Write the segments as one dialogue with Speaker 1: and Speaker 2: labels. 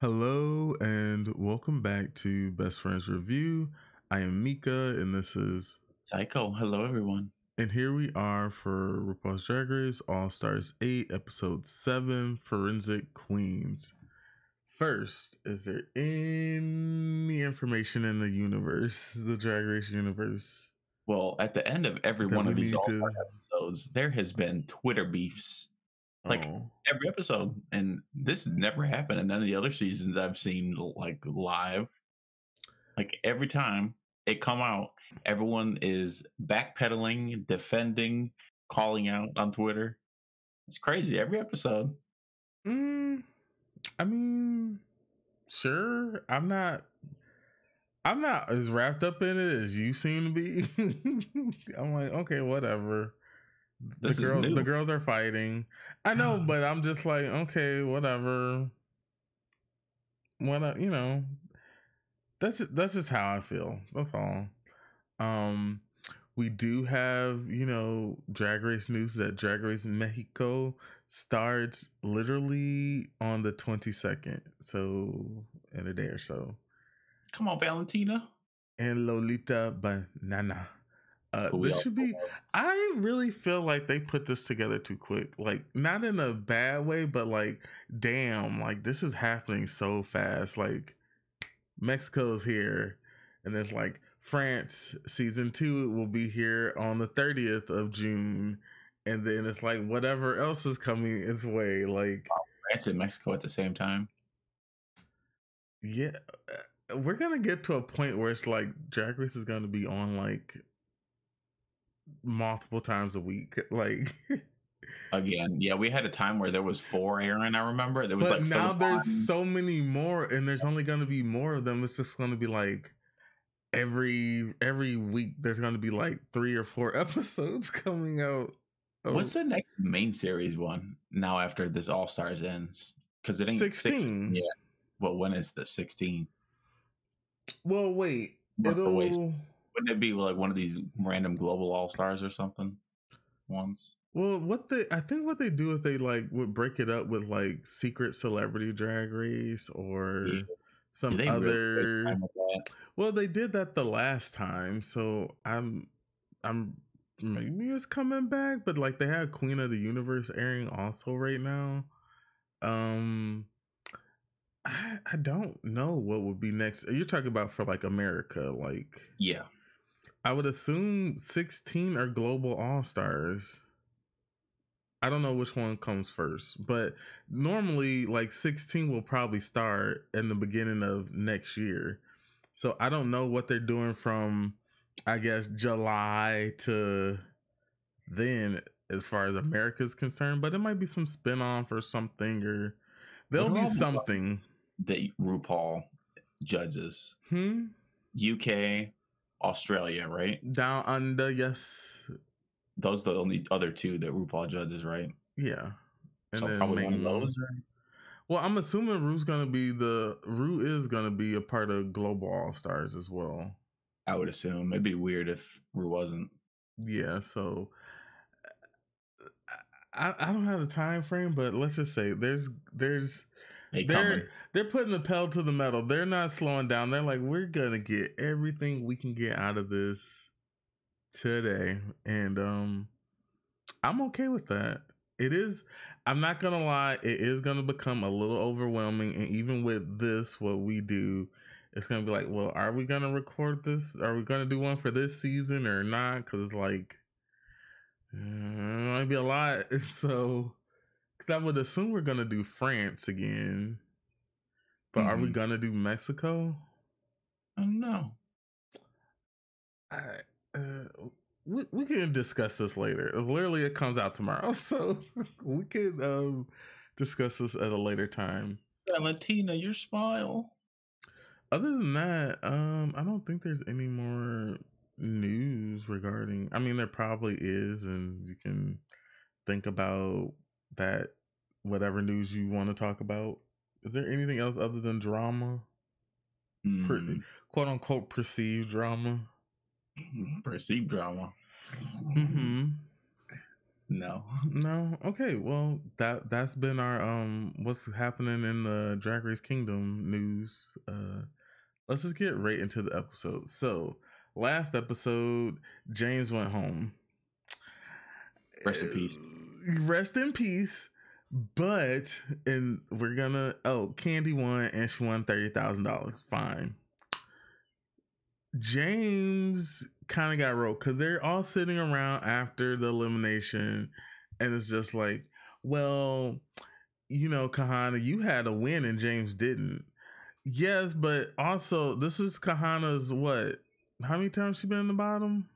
Speaker 1: Hello and welcome back to Best Friends RuView. I am Mika and this is
Speaker 2: Saiko. Hello, everyone.
Speaker 1: and here we are for RuPaul's Drag Race All Stars 8 episode 7 Forensic Queens. First, is there any information in the universe, the Drag Race universe?
Speaker 2: Well, at the end of every one of these
Speaker 1: to-
Speaker 2: episodes, there has been Twitter beefs Like-
Speaker 1: Oh.
Speaker 2: every episode, and this never happened in none of the other seasons I've seen like live. Like every time it come out, everyone is backpedaling, defending, calling out on Twitter. It's crazy every episode.
Speaker 1: Mm, I mean, sure. I'm not. I'm not as wrapped up in it as you seem to be. I'm like, okay, whatever. The
Speaker 2: is
Speaker 1: girls, the girls are fighting. I know, but I'm just like, okay, whatever. What I- you know, that's that's just how I feel. That's all. Um, we do have you know Drag Race news that Drag Race Mexico starts literally on the 22nd, so in a day or so.
Speaker 2: Come on, Valentina.
Speaker 1: And Lolita Banana. Uh, this should be. I really feel like they put this together too quick. Like, not in a bad way, but like, damn, like this is happening so fast. Like, Mexico's here, and it's like France season two will be here on the 30th of June. And then it's like whatever else is coming its way. Like,
Speaker 2: France and Mexico at the same time.
Speaker 1: yeah, uh, we're gonna get to a point where it's like Drag Race is gonna be on like multiple times a week. Like,
Speaker 2: Again, yeah, we had a time where there was four Aaron. I remember there was
Speaker 1: but
Speaker 2: like
Speaker 1: now there's so many more, and there's only gonna be more of them. It's just gonna be like every every week. There's gonna be like three or four episodes coming out. of-
Speaker 2: What's the next main series one now after this All Stars ends? Because it ain't
Speaker 1: 16.
Speaker 2: Yeah. Well, when is the 16?
Speaker 1: Well, wait. It'll.
Speaker 2: Wouldn't it be like one of these random global All Stars or something? Ones.
Speaker 1: Well, what they I think what they do is they like would break it up with like secret celebrity drag race or
Speaker 2: Yeah.
Speaker 1: some
Speaker 2: really
Speaker 1: other.
Speaker 2: take time with that?
Speaker 1: Well, they did that the last time, so I'm I'm maybe it's coming back, but like they have Queen of the Universe airing also right now. Um I, I don't know what would be next. You're talking about for like America, like
Speaker 2: Yeah.
Speaker 1: I would assume 16 are global all stars. I don't know which one comes first, but normally like 16 will probably start in the beginning of next year. So I don't know what they're doing from I guess July to then as far as America's concerned, but it might be some spin-off or something or there'll be something.
Speaker 2: The RuPaul judges.
Speaker 1: Hmm?
Speaker 2: UK, Australia, right?
Speaker 1: Down under, yes.
Speaker 2: Those are the only other two that RuPaul judges, right?
Speaker 1: Yeah. And
Speaker 2: so probably one of those.
Speaker 1: Well, I'm assuming Ru's gonna be the Ru is gonna be a part of Global All Stars as well.
Speaker 2: I would assume. It'd be weird if Ru wasn't.
Speaker 1: Yeah, so uh, I, I don't have the time frame, but let's just say there's there's
Speaker 2: They
Speaker 1: they're
Speaker 2: coming.
Speaker 1: they're putting the pedal to the metal. They're not slowing down. They're like, we're gonna get everything we can get out of this today, and um, I'm okay with that. It is. I'm not gonna lie. It is gonna become a little overwhelming, and even with this, what we do, it's gonna be like, well, are we gonna record this? Are we gonna do one for this season or not? Because like, uh, it might be a lot. So, I would assume we're gonna do France again. But are we
Speaker 2: Mhm.
Speaker 1: gonna do Mexico?
Speaker 2: I don't know.
Speaker 1: I, uh, we we can discuss this later. Literally, it comes out tomorrow, so we can um discuss this at a later time.
Speaker 2: Valentina, your smile.
Speaker 1: Other than that, um, I don't think there's any more news regarding. I mean, there probably is, and you can think about that. Whatever news you want to talk about. Is there anything else other than drama?
Speaker 2: Mm,
Speaker 1: quote unquote perceived drama.
Speaker 2: perceived drama.
Speaker 1: Mm-hmm.
Speaker 2: No.
Speaker 1: No. Okay. Well, that that's been our um what's happening in the Drag Race Kingdom news. Uh let's just get right into the episode. So, last episode, Jaymes went home.
Speaker 2: Rest in peace.
Speaker 1: Rest in peace. But and we're gonna oh, Kandy won and she won thirty thousand dollars. Fine. Jaymes kind of got wrote because they're all sitting around after the elimination, and it's just like, well, you know, Kahanna, you had a win and Jaymes didn't. Yes, but also this is Kahanna's what? How many times she been in the bottom?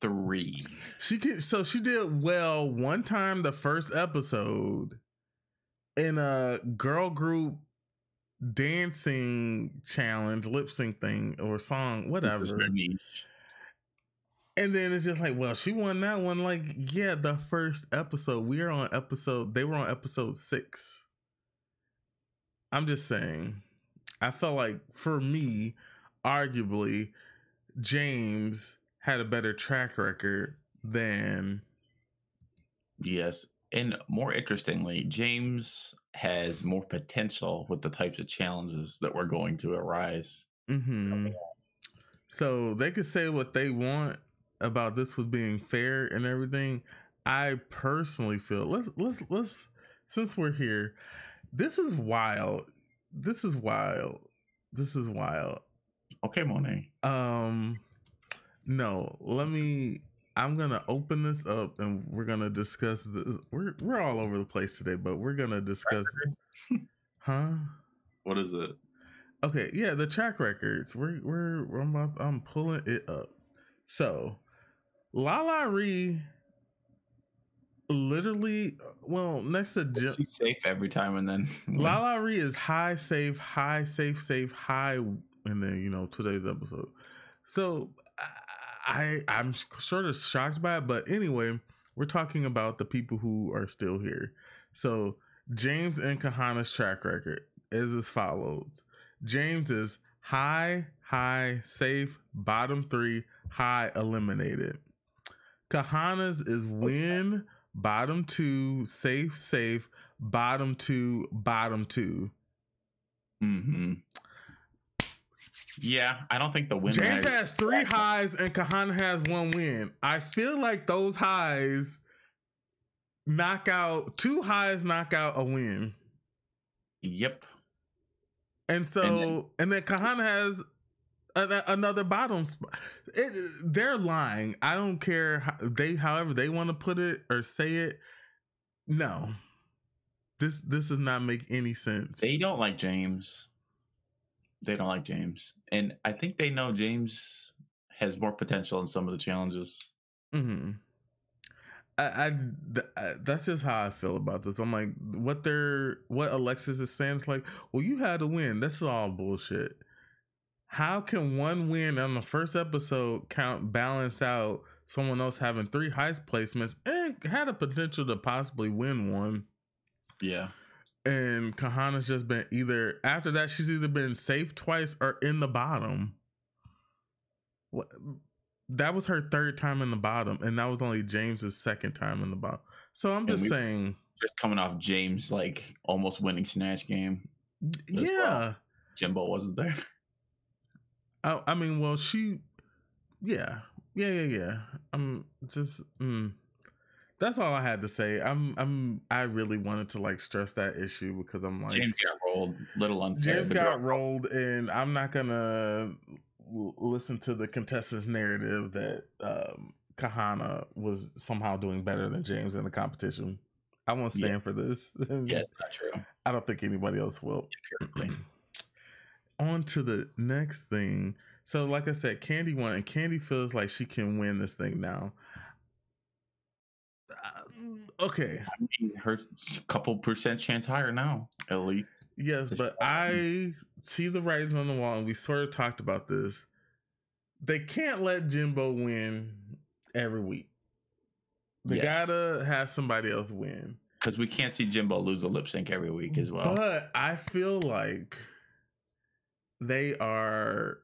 Speaker 2: Three.
Speaker 1: She can so she did well one time the first episode in a girl group dancing challenge, lip sync thing or song, whatever. And then it's just like, well, she won that one. Like, yeah, the first episode. We are on episode, they were on episode six. I'm just saying. I felt like for me, arguably, Jaymes had a better track record than.
Speaker 2: Yes. And more interestingly, Jaymes has more potential with the types of challenges that were going to arise.
Speaker 1: Mm-hmm. So they could say what they want about this was being fair and everything. I personally feel let's let's let's since we're here, this is wild. This is wild. This is wild.
Speaker 2: Okay, Monet.
Speaker 1: Um no, let me I'm gonna open this up and we're gonna discuss this. We're we're all over the place today, but we're gonna discuss Huh?
Speaker 2: What is it?
Speaker 1: Okay, yeah, the track records. We're we're, we're I'm, I'm pulling it up. So LaLa Ri literally well next to
Speaker 2: Jim, she's safe every time and then
Speaker 1: LaLa Ri is high safe high safe safe high and then you know today's episode so I I'm sort of shocked by it but anyway we're talking about the people who are still here. So Jaymes and Kahanna's track record is as follows. Jaymes is high high safe bottom three high eliminated. Kahanna's is win, bottom two, safe, safe, bottom two, bottom 2
Speaker 2: Mm-hmm. Yeah, I don't think the win.
Speaker 1: Jaymes has three highs and Kahanna has one win. I feel like those highs knock out two highs, knock out a win.
Speaker 2: Yep.
Speaker 1: And so, and then, and then Kahanna has another bottom spot. It, they're lying. I don't care how they, however they want to put it or say it. No, this this does not make any sense.
Speaker 2: They don't like Jaymes. They don't like Jaymes, and I think they know Jaymes has more potential in some of the challenges.
Speaker 1: Hmm. I, I, I, that's just how I feel about this. I'm like, what they're what Alexis is saying is like, well, you had to win. That's all bullshit how can one win on the first episode count balance out someone else having three heist placements and had a potential to possibly win one?
Speaker 2: Yeah.
Speaker 1: And Kahanna's just been either after that she's either been safe twice or in the bottom. What that was her third time in the bottom, and that was only Jaymes's second time in the bottom. So I'm just saying
Speaker 2: just coming off Jaymes like almost winning snatch game.
Speaker 1: Yeah. Well.
Speaker 2: Jimbo wasn't there.
Speaker 1: I, I mean, well, she, yeah, yeah, yeah, yeah. I'm just, mm, that's all I had to say. I'm, I'm, I really wanted to like stress that issue because I'm like,
Speaker 2: Jaymes got rolled, little unfair.
Speaker 1: Jaymes got rolled, and I'm not gonna listen to the contestants' narrative that um, Kahanna was somehow doing better than Jaymes in the competition. I won't stand yeah. for this.
Speaker 2: yes, not true.
Speaker 1: I don't think anybody else will on to the next thing. So, like I said, Kandy won, and Kandy feels like she can win this thing now. Okay,
Speaker 2: I mean, her couple percent chance higher now, at least.
Speaker 1: Yes, but I see the writings on the wall, and we sort of talked about this. They can't let Jimbo win every week. They yes. gotta have somebody else win
Speaker 2: because we can't see Jimbo lose a lip sync every week as well.
Speaker 1: But I feel like they are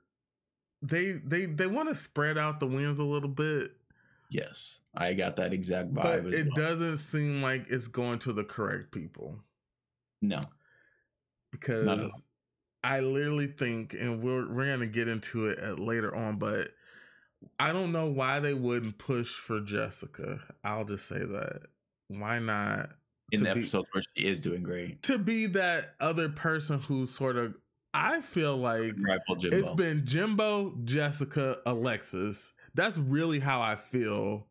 Speaker 1: they they they want to spread out the wins a little bit.
Speaker 2: Yes, I got that exact vibe.
Speaker 1: But it
Speaker 2: well.
Speaker 1: doesn't seem like it's going to the correct people
Speaker 2: No,
Speaker 1: because I literally think, and we're we're gonna get into it at, later on, but I don't know why they wouldn't push for Jessica. I'll just say that. Why not?
Speaker 2: in the
Speaker 1: be-
Speaker 2: episodes where she is doing great.
Speaker 1: To be that other person who sort of, I feel like it's been Jimbo, Jessica, Alexis. That's really how I feel.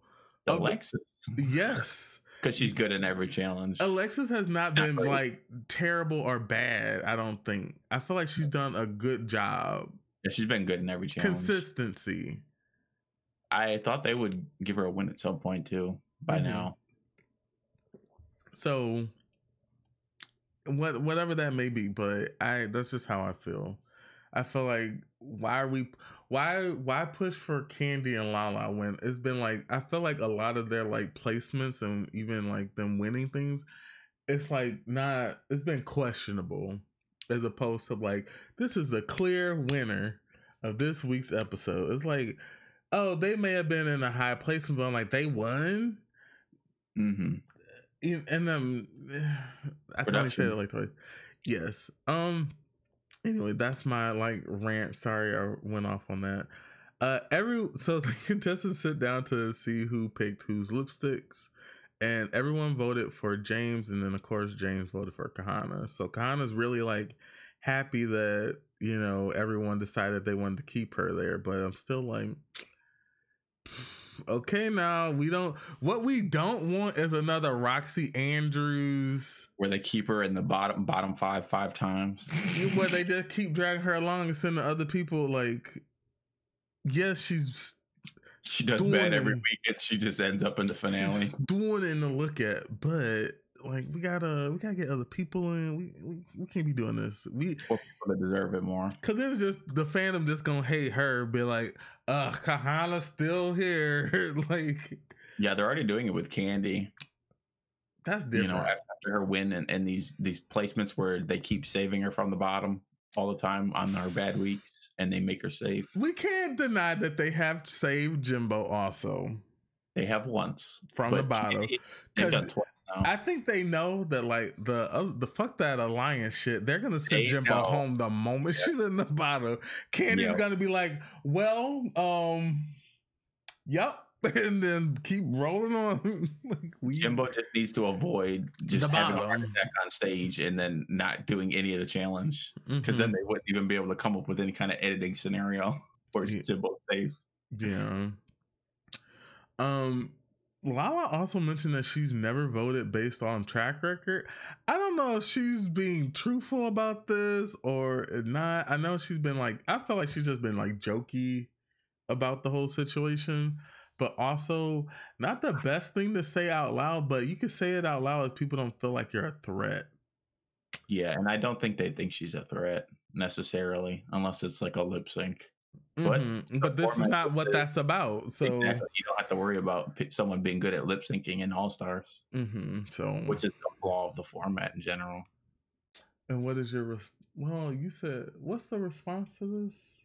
Speaker 2: Alexis
Speaker 1: Yes.
Speaker 2: because she's good in every challenge.
Speaker 1: Alexis has not been like terrible or bad, I don't think. I feel like she's done a good job.
Speaker 2: Yeah, she's been good in every challenge.
Speaker 1: Consistency.
Speaker 2: I thought they would give her a win at some point too. By
Speaker 1: Mhm.
Speaker 2: now,
Speaker 1: So what whatever that may be, but I that's just how I feel. I feel like why are we why why push for Kandy and Lala when it's been like I feel like a lot of their like placements and even like them winning things, it's like not it's been questionable as opposed to like this is the clear winner of this week's episode. It's like, oh, they may have been in a high placement, but I'm like they won. Mm-hmm. And um i can only say it like twice yes um anyway that's my like rant. Sorry i went off on that. Uh every so the contestants sit down to see who picked whose lipsticks and everyone voted for jaymes and then of course jaymes voted for kahanna. So kahanna's really like happy that you know everyone decided they wanted to keep her there but i'm still like okay now we don't what we don't want is another Roxxxy Andrews
Speaker 2: where they keep her in the bottom bottom five five times.
Speaker 1: where they just keep dragging her along and sending other people like yes she's
Speaker 2: she does bad every week, and she just ends up in the finale.
Speaker 1: she's doing it to look at but like we gotta we gotta get other people in we we, we can't be doing this we
Speaker 2: people that deserve it more.
Speaker 1: Cause then it's just the fandom just gonna hate her, be like, "Uh, Kahanna's still here." like
Speaker 2: Yeah, they're already doing it with Kandy.
Speaker 1: that's different.
Speaker 2: You know, after her win and, and these these placements where they keep saving her from the bottom all the time on her bad weeks, and they make her safe.
Speaker 1: we can't deny that they have saved Jimbo also
Speaker 2: They have once
Speaker 1: from the bottom.
Speaker 2: Kandy, they've done
Speaker 1: 'Cause
Speaker 2: twice now.
Speaker 1: I think they know that like the uh, the fuck that alliance shit. They're gonna send
Speaker 2: They
Speaker 1: Jimbo
Speaker 2: know.
Speaker 1: home the moment she's in the bottom. Kandy's
Speaker 2: Yeah.
Speaker 1: gonna be like, "Well, um, yep," and then keep rolling on. like we
Speaker 2: Jimbo just needs to avoid just having a heart attack on stage and then not doing any of the challenge because
Speaker 1: Mhm.
Speaker 2: then they wouldn't even be able to come up with any kind of editing scenario for
Speaker 1: Yeah.
Speaker 2: Jimbo's safe.
Speaker 1: Yeah. Um Lala also mentioned that she's never voted based on track record. I don't know if she's being truthful about this or not. I know she's been like I feel like she's just been like jokey about the whole situation, but also not the best thing to say out loud, but you can say it out loud if people don't feel like you're a threat.
Speaker 2: Yeah, and I don't think they think she's a threat necessarily, unless it's like a lip sync. But
Speaker 1: Mhm. But this is not what that's about. So
Speaker 2: exactly, you don't have to worry about someone being good at lip syncing in All Stars,
Speaker 1: mhm. so
Speaker 2: which is the flaw of the format in general.
Speaker 1: And what is your res- well? You said what's the response to this?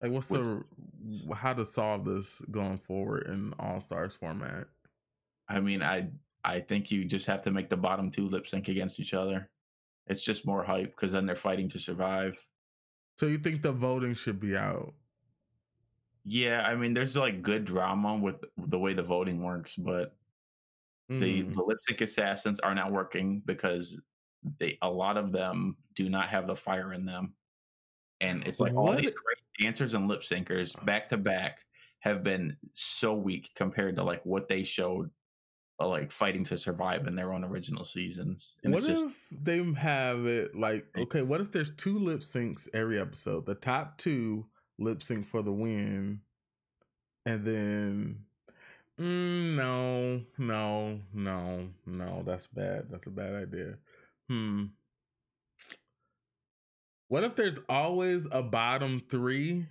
Speaker 1: Like, what's the how to solve this going forward in All Stars format?
Speaker 2: I mean, I I think you just have to make the bottom two lip sync against each other. It's just more hype because then they're fighting to survive.
Speaker 1: So you think the voting should be out?
Speaker 2: Yeah, I mean, there's like good drama with the way the voting works, but the
Speaker 1: Mm.
Speaker 2: the lip sync assassins are not working because they a lot of them do not have the fire in them, and it's like all these great dancers and lip syncers back to back have been so weak compared to like what they showed, uh, like fighting to survive in their own original seasons. And
Speaker 1: what
Speaker 2: it's just
Speaker 1: if they have it like okay? What if there's two lip syncs every episode? The top two lip sync for the win, and then mm, no, no, no, no. That's bad. That's a bad idea. Hmm. What if there's always a bottom three,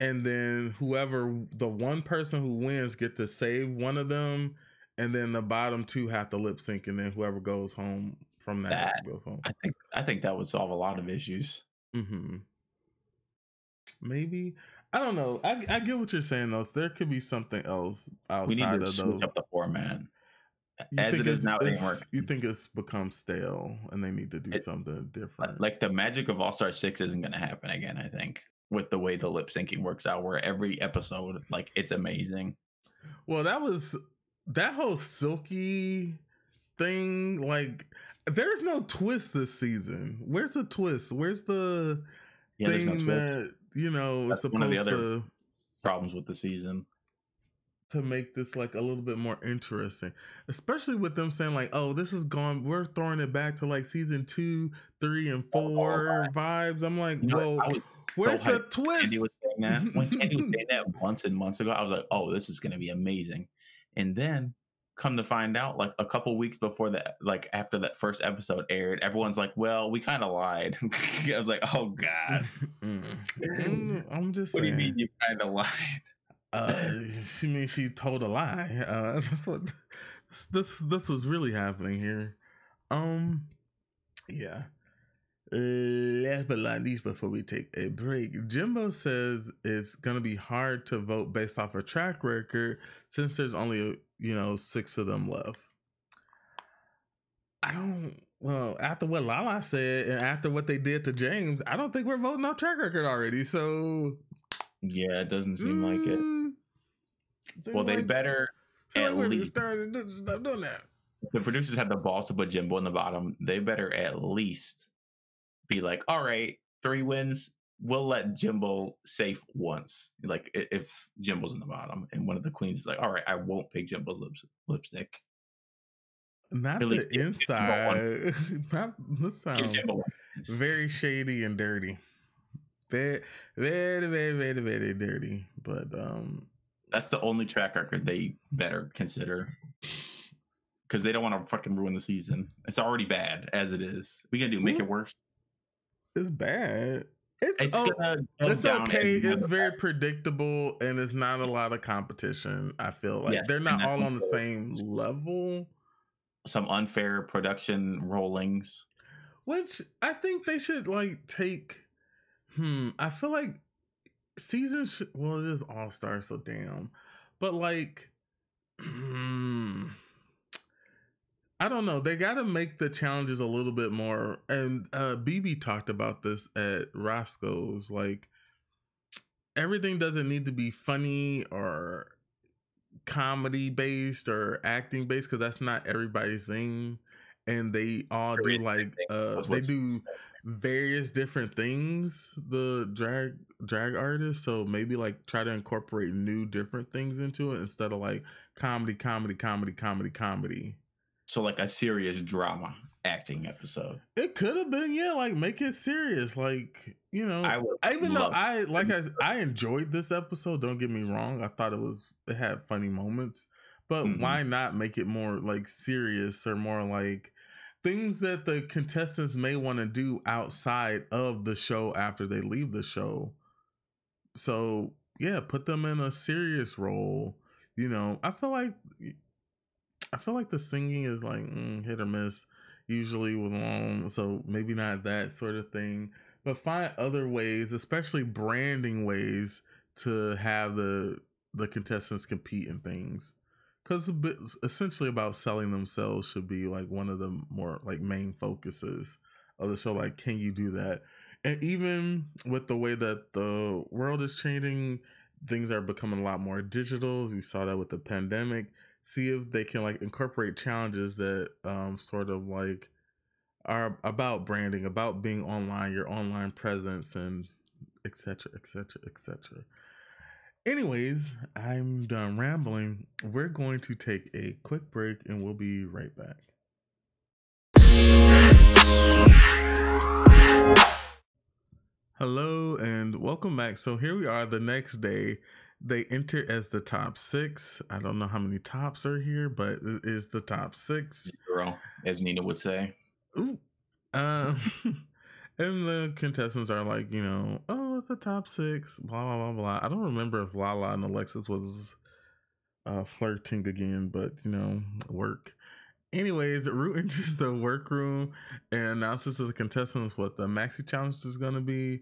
Speaker 1: and then whoever the one person who wins get to save one of them, and then the bottom two have to lip sync, and then whoever goes home from that,
Speaker 2: That-
Speaker 1: goes home.
Speaker 2: I think I think that would solve a lot of issues.
Speaker 1: hmm Maybe I don't know. I, I get what you're saying though. So there could be something else outside
Speaker 2: We need to
Speaker 1: of
Speaker 2: switch
Speaker 1: those.
Speaker 2: up the format.
Speaker 1: You
Speaker 2: As
Speaker 1: think
Speaker 2: it is now, it ain't
Speaker 1: it's-
Speaker 2: working.
Speaker 1: You think it's become stale and they need to do
Speaker 2: It-
Speaker 1: something different?
Speaker 2: Like the magic of All Star Six isn't going to happen again. I think with the way the lip syncing works out, where every episode, like it's amazing.
Speaker 1: Well, that was that whole silky thing. Like, there's no twist this season. Where's the twist? Where's the
Speaker 2: Yeah, no
Speaker 1: thing
Speaker 2: twist.
Speaker 1: that you know is
Speaker 2: That's one of
Speaker 1: supposed
Speaker 2: the other-
Speaker 1: to
Speaker 2: Problems with the season.
Speaker 1: to make this like a little bit more interesting, especially with them saying like, "Oh, this is gone. We're throwing it back to like season two, three, and oh, oh, four oh. vibes." I'm like,
Speaker 2: You know,
Speaker 1: "Whoa, where's
Speaker 2: hyped
Speaker 1: the twist?"
Speaker 2: Kandy was saying that. When Kandy was saying that months and months ago, I was like, "Oh, this is going to be amazing." And then, come to find out, like a couple weeks before that, like after that first episode aired, everyone's like, "Well, we kind of lied." I was like, "Oh God,
Speaker 1: Mm, I'm just
Speaker 2: what do you mean you kind of lied?"
Speaker 1: Uh, she means she told a lie. Uh, that's what this this was really happening here. Um, yeah. Last but not least, before we take a break, Jimbo says it's gonna be hard to vote based off a track record since there's only you know six of them left. I don't. Well, after what Lala said and after what they did to Jaymes, I don't think we're voting off track record already. So
Speaker 2: Yeah, it doesn't seem like it.
Speaker 1: Mm,
Speaker 2: Well, they
Speaker 1: like-
Speaker 2: better. at
Speaker 1: like
Speaker 2: least-
Speaker 1: starting to stop doing that.
Speaker 2: The producers have the balls to put Jimbo in the bottom. They better at least be like, "All right, three wins. We'll let Jimbo safe once." Like if Jimbo's in the bottom, and one of the queens is like, "All right, I won't pick Jimbo's lips, lipstick."
Speaker 1: Not
Speaker 2: At
Speaker 1: the
Speaker 2: least give Jimbo one.
Speaker 1: inside. Not this sounds very shady and dirty. Very, very, very, very, very dirty. But um,
Speaker 2: That's the only track record they better consider. Because they don't want to fucking ruin the season. It's already bad as it is. We can do make it worse.
Speaker 1: It's bad. It's,
Speaker 2: It's
Speaker 1: oh, it's okay. It's very predictable, and it's not a lot of competition. I feel like
Speaker 2: Yes,
Speaker 1: they're not all on the same level.
Speaker 2: some unfair production rollings.
Speaker 1: Which I think they should like take. Hmm. I feel like season. Sh- well, it is All Star, so damn. But like, hmm. I don't know. They got to make the challenges a little bit more. And uh BeBe talked about this at Roscoe's. Like, everything doesn't need to be funny or comedy based or acting based because that's not everybody's thing. And they all do like uh they do various different things the drag drag artists so maybe like try to incorporate new different things into it instead of like comedy comedy comedy comedy comedy
Speaker 2: So like a serious drama acting episode.
Speaker 1: it could have been yeah like make it serious like you know
Speaker 2: I
Speaker 1: even though i like i i enjoyed this episode don't get me wrong i thought it was it had funny moments but
Speaker 2: Mhm.
Speaker 1: why not make it more like serious or more like things that the contestants may want to do outside of the show after they leave the show so yeah put them in a serious role you know i feel like i feel like the singing is like mm, hit or miss usually with long so maybe not that sort of thing but find other ways especially branding ways to have the the contestants compete in things. Because essentially about selling themselves should be like one of the more like main focuses of the show like can you do that? And even with the way that the world is changing things are becoming a lot more digital we saw that with the pandemic see if they can like incorporate challenges that um sort of like are about branding about being online your online presence and etc etc etc anyways i'm done rambling. We're going to take a quick break and we'll be right back. Hello and welcome back. So here we are the next day they enter as the top six i don't know how many tops are here but it is the top six
Speaker 2: Girl, as Nina would say.
Speaker 1: Ooh. Um, and the contestants are like, you know, oh, it's the top six, blah blah blah blah. I don't remember if Lala and Alexis was uh flirting again, but you know, work. Anyways, Root enters the workroom and announces to the contestants what the maxi challenge is gonna be.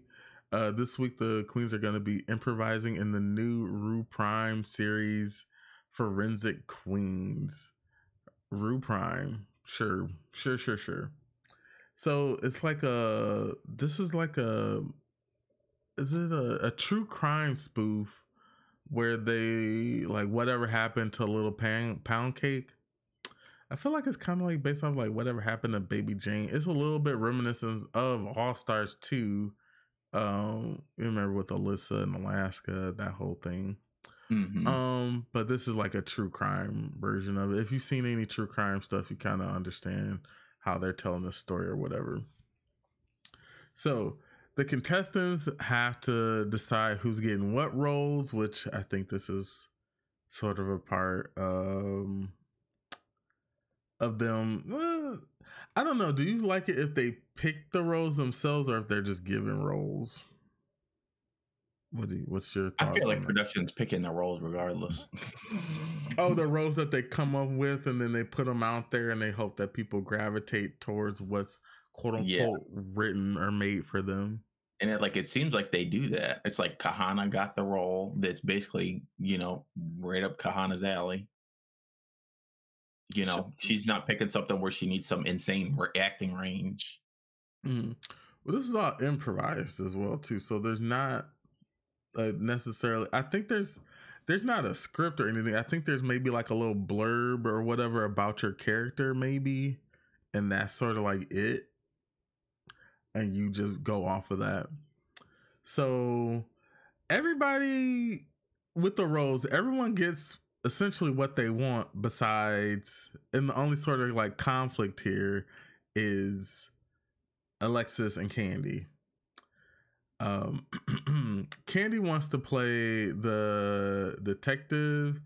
Speaker 1: Uh, this week, the queens are going to be improvising in the new Ru Prime series, Forensic Queens. Ru Prime, sure, sure, sure, sure. So it's like a. This is like a. Is it a, a true crime spoof where they like whatever happened to Little Pound Pound Cake? I feel like it's kind of like based off like whatever happened to Baby Jane. It's a little bit reminiscent of All Stars 2. Um, you remember with Alyssa in Alaska, that whole thing. Mm-hmm. Um, but this is like a true crime version of it. If you've seen any true crime stuff, you kind of understand how they're telling the story or whatever. So the contestants have to decide who's getting what roles, which I think this is sort of a part um of them. Uh, I don't know. Do you like it if they pick the roles themselves or if they're just given roles? What do you, what's your?
Speaker 2: I feel like that? production's picking the roles regardless.
Speaker 1: oh, the roles that they come up with, and then they put them out there, and they hope that people gravitate towards what's quote unquote yeah. written or made for them.
Speaker 2: And it like it seems like they do that. It's like Kahanna got the role that's basically you know right up Kahanna's alley. You know, she's not picking something where she needs some insane acting range.
Speaker 1: Mm. Well, this is all improvised as well too, so there's not uh, necessarily. I think there's there's not a script or anything. I think there's maybe like a little blurb or whatever about your character, maybe, and that's sort of like it, and you just go off of that. So everybody with the roles, everyone gets essentially what they want besides and the only sort of like conflict here is Alexis and Kandy. Um Kandy wants to play the detective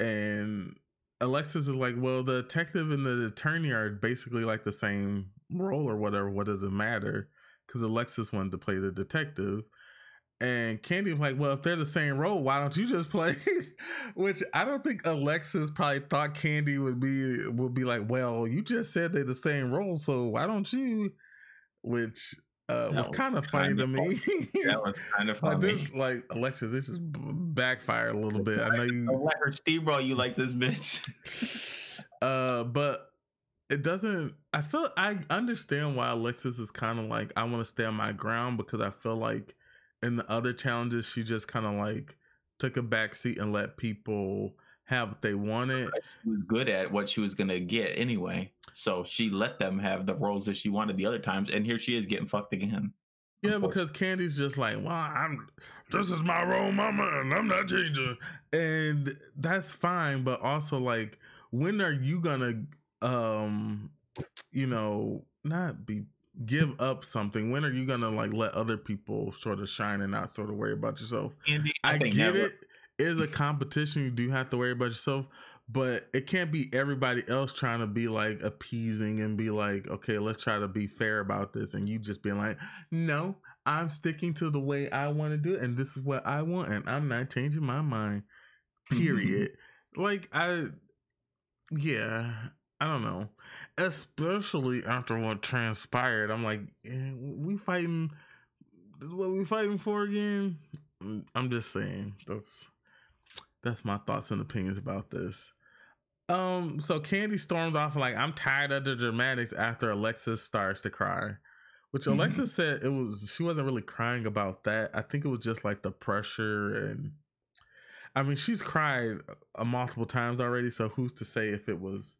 Speaker 1: and Alexis is like, well, the detective and the attorney are basically like the same role or whatever. What does it matter? Because Alexis wanted to play the detective. And Kandy was like, well, if they're the same role, why don't you just play? Which I don't think Alexis probably thought Kandy would be would be like, well, you just said they're the same role, so why don't you? Which uh, was, kind of funny to me.
Speaker 2: that was kind of funny.
Speaker 1: like, this, like Alexis, this is backfired a little bit. I know you
Speaker 2: I like her steamroll you like this bitch.
Speaker 1: uh, but it doesn't. I feel I understand why Alexis is kind of like I want to stay on my ground because I feel like in the other challenges, she just kind of like took a back seat and let people have what they wanted.
Speaker 2: She was good at what she was gonna get anyway, so she let them have the roles that she wanted the other times, and here she is getting fucked again.
Speaker 1: Yeah, because Kandy's just like, well, I'm this is my role, mama, and I'm not changing, and that's fine. But also, like, when are you gonna, um, you know, not be give up something, when are you gonna like let other people sort of shine and not sort of worry about yourself? Andy, I, I get it. Is a competition. You do have to worry about yourself, but it can't be everybody else trying to be like appeasing and be like, okay, let's try to be fair about this, and you just being like, no, I'm sticking to the way I want to do it, and this is what I want, and I'm not changing my mind. Period. like I, yeah, I don't know. Especially after what transpired, I'm like, eh, we fighting. What we fighting for again? Mm, I'm just saying. That's that's my thoughts and opinions about this. Um, so Kandy storms off like, I'm tired of the dramatics after Alexis starts to cry. Which mm-hmm. Alexis said it was she wasn't really crying about that. I think it was just like the pressure and I mean she's cried uh, multiple times already, so who's to say if it was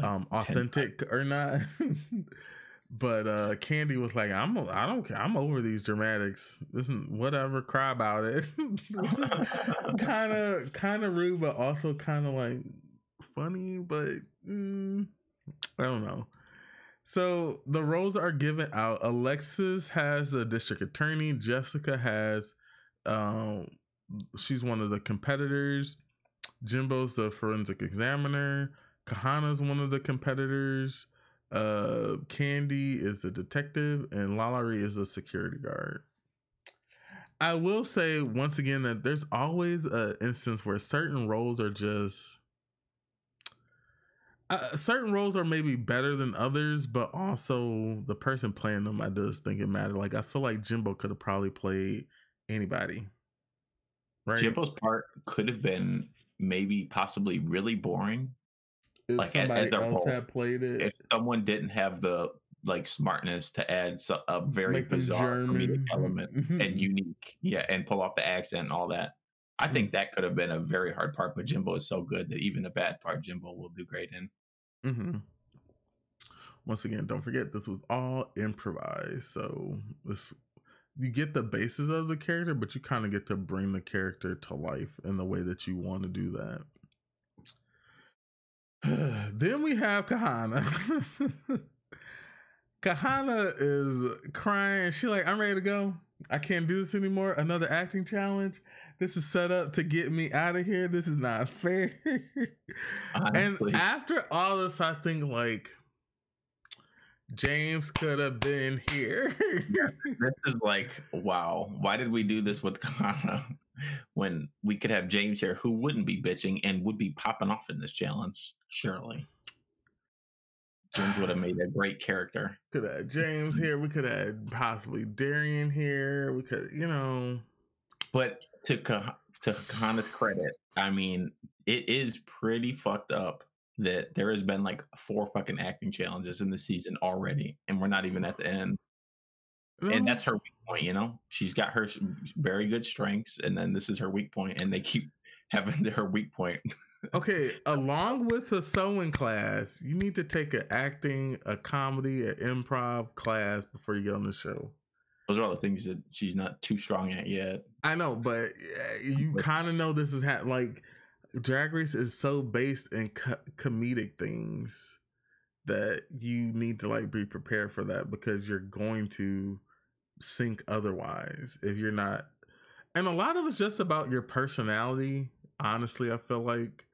Speaker 1: um authentic or not. but uh Kandy was like, I'm I don't care. I'm over these dramatics. Listen, whatever, cry about it. kind of kind of rude, but also kind of like funny, but mm, I don't know. So the roles are given out. Alexis has a district attorney. Jessica has um she's one of the competitors. Jimbo's the forensic examiner. Kahanna's one of the competitors. Uh, Kandy is the detective, and LaLaRi is a security guard. I will say once again that there's always an instance where certain roles are just. uh, certain roles are maybe better than others, but also the person playing them, I just think it matter. Like I feel like Jimbo could have probably played anybody.
Speaker 2: Right. Jimbo's part could have been maybe possibly really boring.
Speaker 1: Like somebody as else role, had played it.
Speaker 2: If someone didn't have the like smartness to add so, a very like bizarre comedic element and unique, yeah, and pull off the accent and all that. I think mm. that could have been a very hard part, but Jimbo is so good that even a bad part, Jimbo will do great in.
Speaker 1: Mm-hmm. Once again, don't forget this was all improvised, so this you get the basis of the character, but you kind of get to bring the character to life in the way that you want to do that. then we have Kahanna. Kahanna is crying. She like, I'm ready to go. I can't do this anymore. Another acting challenge. This is set up to get me out of here. This is not fair. and after all this, I think like Jaymes could have been here.
Speaker 2: this is like, wow, why did we do this with Kana when we could have Jaymes here who wouldn't be bitching and would be popping off in this challenge? Surely. Jaymes would have made a great character.
Speaker 1: Could have Jaymes here. We could have possibly Darienne here. We could, you know.
Speaker 2: But to to Kana's credit, I mean, it is pretty fucked up that there has been like four fucking acting challenges in the season already, and we're not even at the end. Mm-hmm. And that's her weak point, you know. She's got her very good strengths, and then this is her weak point, and they keep having her weak point.
Speaker 1: okay, along with the sewing class, you need to take an acting, a comedy, an improv class before you get on the show.
Speaker 2: Those are all the things that she's not too strong at yet.
Speaker 1: I know, but you kind of know this is ha- like Drag Race is so based in co- comedic things that you need to like be prepared for that because you're going to sink otherwise if you're not. And a lot of it's just about your personality. Honestly, I feel like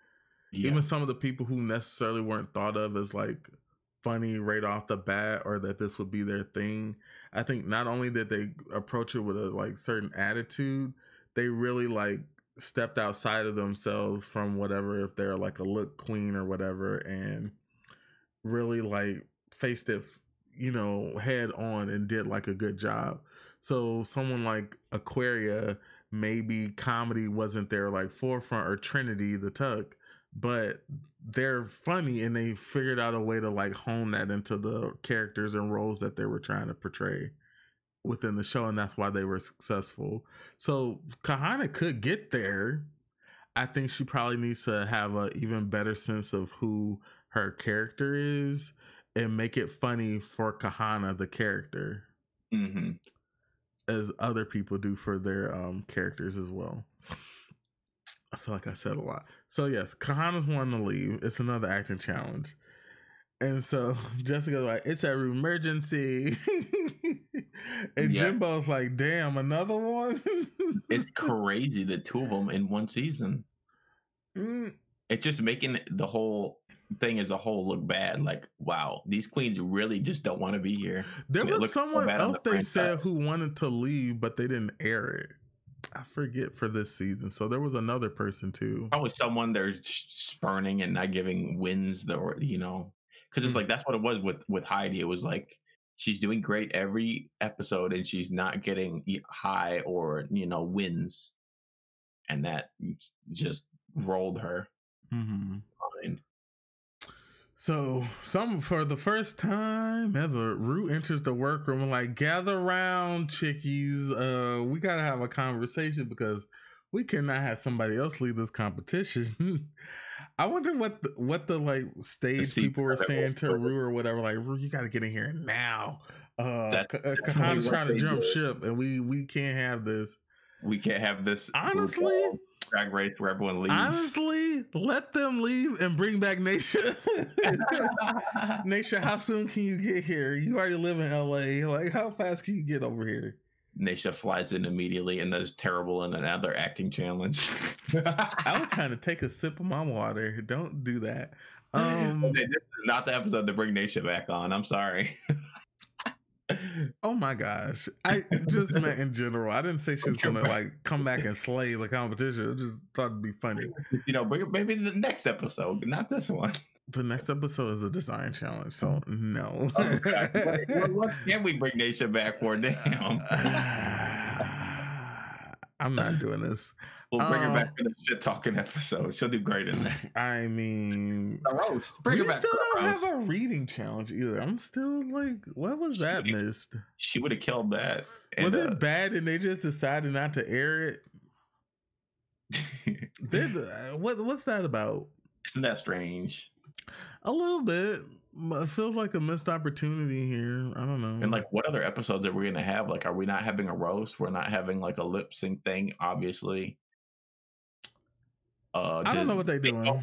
Speaker 1: yeah. even some of the people who necessarily weren't thought of as like funny right off the bat or that this would be their thing. I think not only did they approach it with a like certain attitude, they really like stepped outside of themselves from whatever if they're like a look queen or whatever and really like faced it you know head on and did like a good job so someone like aquaria maybe comedy wasn't their like forefront or trinity the tuck but they're funny and they figured out a way to like hone that into the characters and roles that they were trying to portray within the show, and that's why they were successful. So Kahanna could get there. I think she probably needs to have an even better sense of who her character is and make it funny for Kahanna, the character,
Speaker 2: mm-hmm.
Speaker 1: as other people do for their um, characters as well. I feel like I said a lot. So yes, Kahanna's wanting to leave. It's another acting challenge. And so Jessica's like, it's a emergency. and yep. Jimbo's like, damn, another one.
Speaker 2: it's crazy the two of them in one season. Mm. It's just making the whole thing as a whole look bad. Like, wow, these queens really just don't want to be here.
Speaker 1: There was someone so else the they said who wanted to leave, but they didn't air it. I forget for this season. So there was another person too.
Speaker 2: Probably someone they're spurning and not giving wins the you know because it's mm. like that's what it was with with Heidi. It was like she's doing great every episode and she's not getting high or you know wins and that just rolled her
Speaker 1: mm-hmm. So some for the first time ever Ru enters the workroom like gather around chickies uh we gotta have a conversation because we cannot have somebody else lead this competition I wonder what the, what the like stage people were saying to Ru or whatever. Like, Ru, you got to get in here now. Uh, Kahanna's trying to jump did. ship, and we we can't have this.
Speaker 2: We can't have this.
Speaker 1: Honestly,
Speaker 2: drag race where everyone leaves.
Speaker 1: Honestly, let them leave and bring back Naysha. Naysha, how soon can you get here? You already live in LA. Like, how fast can you get over here?
Speaker 2: Naysha flies in immediately and does terrible in another acting challenge.
Speaker 1: I was trying to take a sip of my water. Don't do that. Um,
Speaker 2: okay, this is not the episode to bring Naysha back on. I'm sorry.
Speaker 1: oh my gosh. I just meant in general. I didn't say she's gonna like come back and slay the competition. I just thought it'd be funny.
Speaker 2: You know, maybe the next episode, not this one.
Speaker 1: The next episode is a design challenge, so no.
Speaker 2: God. what, what can we bring Naysha back for? Damn.
Speaker 1: I'm not doing this.
Speaker 2: We'll bring her
Speaker 1: Um,
Speaker 2: back for the shit talking episode. She'll do great in that.
Speaker 1: I mean,
Speaker 2: A roast. Bring
Speaker 1: we
Speaker 2: her back
Speaker 1: still don't
Speaker 2: roast.
Speaker 1: have a reading challenge either. I'm still like, what was that missed?
Speaker 2: She would have killed that.
Speaker 1: Was
Speaker 2: And,
Speaker 1: it
Speaker 2: uh,
Speaker 1: bad and they just decided not to air it? Uh, what what's that about?
Speaker 2: isn't that strange?
Speaker 1: A little bit. but It feels like a missed opportunity here. I don't know.
Speaker 2: And like, what other episodes are we gonna have? Like, are we not having a roast? We're not having like a lip sync thing, obviously. Uh,
Speaker 1: I don't know what they doing.
Speaker 2: Takeover,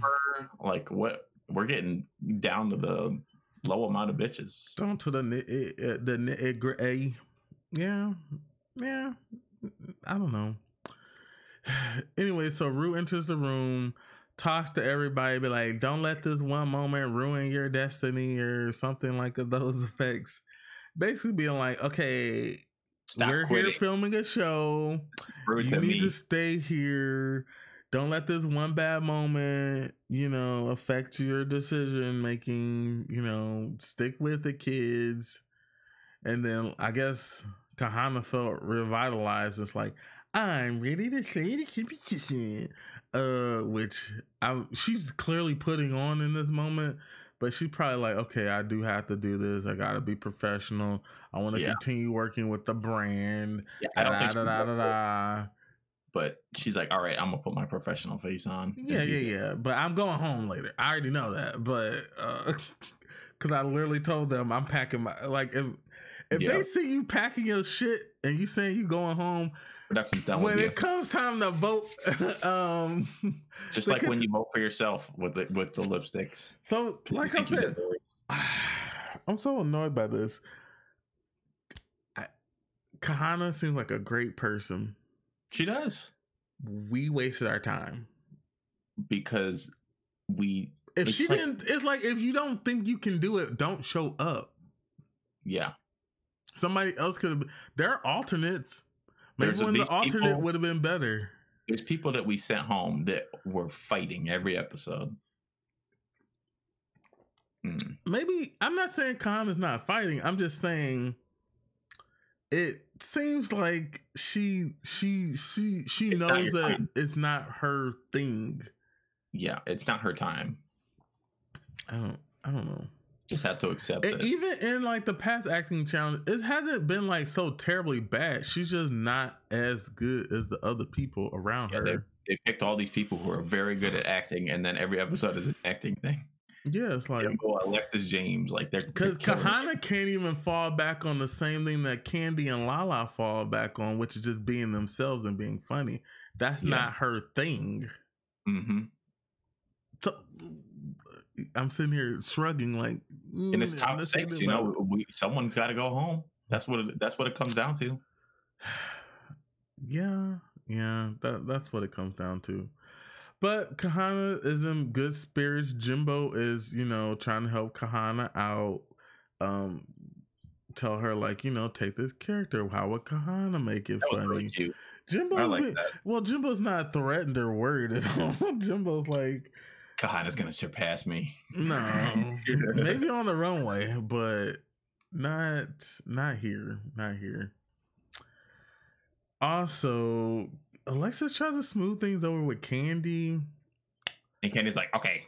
Speaker 2: Like, what? We're getting down to the low amount of bitches.
Speaker 1: down to the eh, eh, the nitty gritty. Yeah, yeah. I don't know. Anyway, so Ru enters the room, talks to everybody, be like, "Don't let this one moment ruin your destiny," or something like those effects. Basically, being like, "Okay,
Speaker 2: Stop
Speaker 1: we're
Speaker 2: quitting.
Speaker 1: here filming a show.
Speaker 2: Rude
Speaker 1: you need
Speaker 2: me.
Speaker 1: to stay here. Don't let this one bad moment, you know, affect your decision making. You know, stick with the kids. And then I guess Kahanna felt revitalized. It's like I'm ready to say the competition, uh, which I she's clearly putting on in this moment. But she's probably like, okay, I do have to do this. I gotta be professional. I want to
Speaker 2: Yeah.
Speaker 1: continue working with the brand.
Speaker 2: Yeah, I don't think
Speaker 1: Da,
Speaker 2: she
Speaker 1: da, da, da, da.
Speaker 2: But she's like, all right, I'm gonna put my professional face on.
Speaker 1: Yeah, yeah,
Speaker 2: that."
Speaker 1: yeah. But I'm going home later. I already know that. But because I literally told them I'm packing my like if if
Speaker 2: Yeah.
Speaker 1: they see you packing your shit and you saying you going home
Speaker 2: Production's done
Speaker 1: when it
Speaker 2: you.
Speaker 1: comes time to vote, um,
Speaker 2: Just like when you vote for yourself with the with the lipsticks.
Speaker 1: so like I said, I'm so annoyed by this. I, Kahanna seems like a great person.
Speaker 2: She does
Speaker 1: We wasted our time.
Speaker 2: because we
Speaker 1: If she
Speaker 2: like-
Speaker 1: didn't, it's like if you don't think you can do it, don't show up.
Speaker 2: yeah
Speaker 1: Somebody else could have. There are alternates. Maybe
Speaker 2: There's
Speaker 1: when the alternate would have been better.
Speaker 2: there's people that we sent home that were fighting every episode. Mm,
Speaker 1: Maybe I'm not saying Khan is not fighting. I'm just saying it seems like she she she she
Speaker 2: It's
Speaker 1: knows that
Speaker 2: time.
Speaker 1: it's not her thing.
Speaker 2: yeah, it's not her time.
Speaker 1: I don't I don't know.
Speaker 2: Just have to accept
Speaker 1: And
Speaker 2: it.
Speaker 1: even in like the past acting challenge, it hasn't been like so terribly bad. She's just not as good as the other people around
Speaker 2: Yeah,
Speaker 1: her.
Speaker 2: They picked all these people who are very good at acting, and then every episode is an acting thing.
Speaker 1: Yeah, it's like
Speaker 2: Jimbo, Alexis James, like they're
Speaker 1: Because
Speaker 2: it.
Speaker 1: Kahanna can't even fall back on the same thing that Kandy and Lala fall back on, which is just being themselves and being funny. That's
Speaker 2: Yeah.
Speaker 1: not her thing.
Speaker 2: Mhm.
Speaker 1: So, I'm sitting here shrugging, like,
Speaker 2: and it's
Speaker 1: "Mm,
Speaker 2: top six. You know, we someone's got to go home. That's what it, that's what it comes down to.
Speaker 1: yeah, yeah, that that's what it comes down to. But Kahanna is in good spirits. Jimbo is, you know, trying to help Kahanna out. Um, tell her like, you know, take this character. How would Kahanna make it
Speaker 2: That was
Speaker 1: funny?
Speaker 2: really cute.
Speaker 1: Jimbo,
Speaker 2: I like that.
Speaker 1: well, Jimbo's not threatened or worried at all. Jimbo's like,
Speaker 2: Kahanna's gonna surpass me.
Speaker 1: no, maybe on the runway, but not not here, not here. Also, Alexis tries to smooth things over with Kandy.
Speaker 2: And Kandy's like, okay,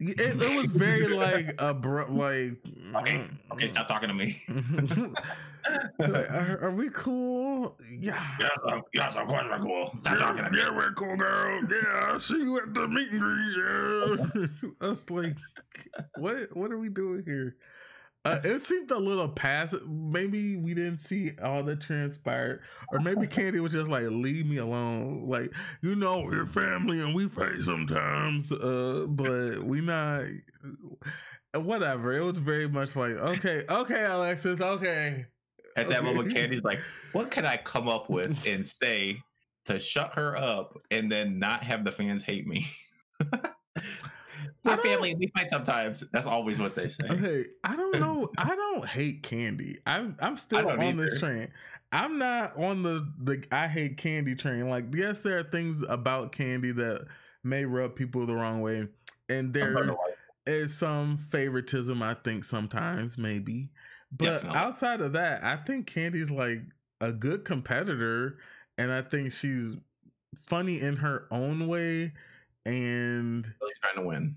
Speaker 1: It, it was very like abrupt, like
Speaker 2: okay, mm, okay, stop talking to me.
Speaker 1: Like, are, are we cool? Yeah.
Speaker 2: yes, of, yes, of course we're cool. Stop talking to me.
Speaker 1: Yeah, we're cool, girl. Yeah, I'll see you at the meet and greet. Yeah. I was like, what? What are we doing here? Uh, it seemed a little passive. Maybe we didn't see all that transpired, or maybe Kandy was just like, "Leave me alone." Like, you know, we're family and we fight sometimes, uh, but we not. Whatever. It was very much like, okay, okay, Alexis, okay.
Speaker 2: At that
Speaker 1: Okay.
Speaker 2: moment, Kandy's like, what can I come up with and say to shut her up and then not have the fans hate me? We're family we fight sometimes. That's always what they say.
Speaker 1: Okay, I don't know. I don't hate kandy. I'm I'm still on this
Speaker 2: either.
Speaker 1: train. I'm not on the the I hate kandy train. Like, yes, there are things about kandy that may rub people the wrong way, and there it's some favoritism, I think sometimes maybe. But
Speaker 2: Definitely.
Speaker 1: outside of that, I think Kandy's like a good competitor, and I think she's funny in her own way. And
Speaker 2: Really trying to win.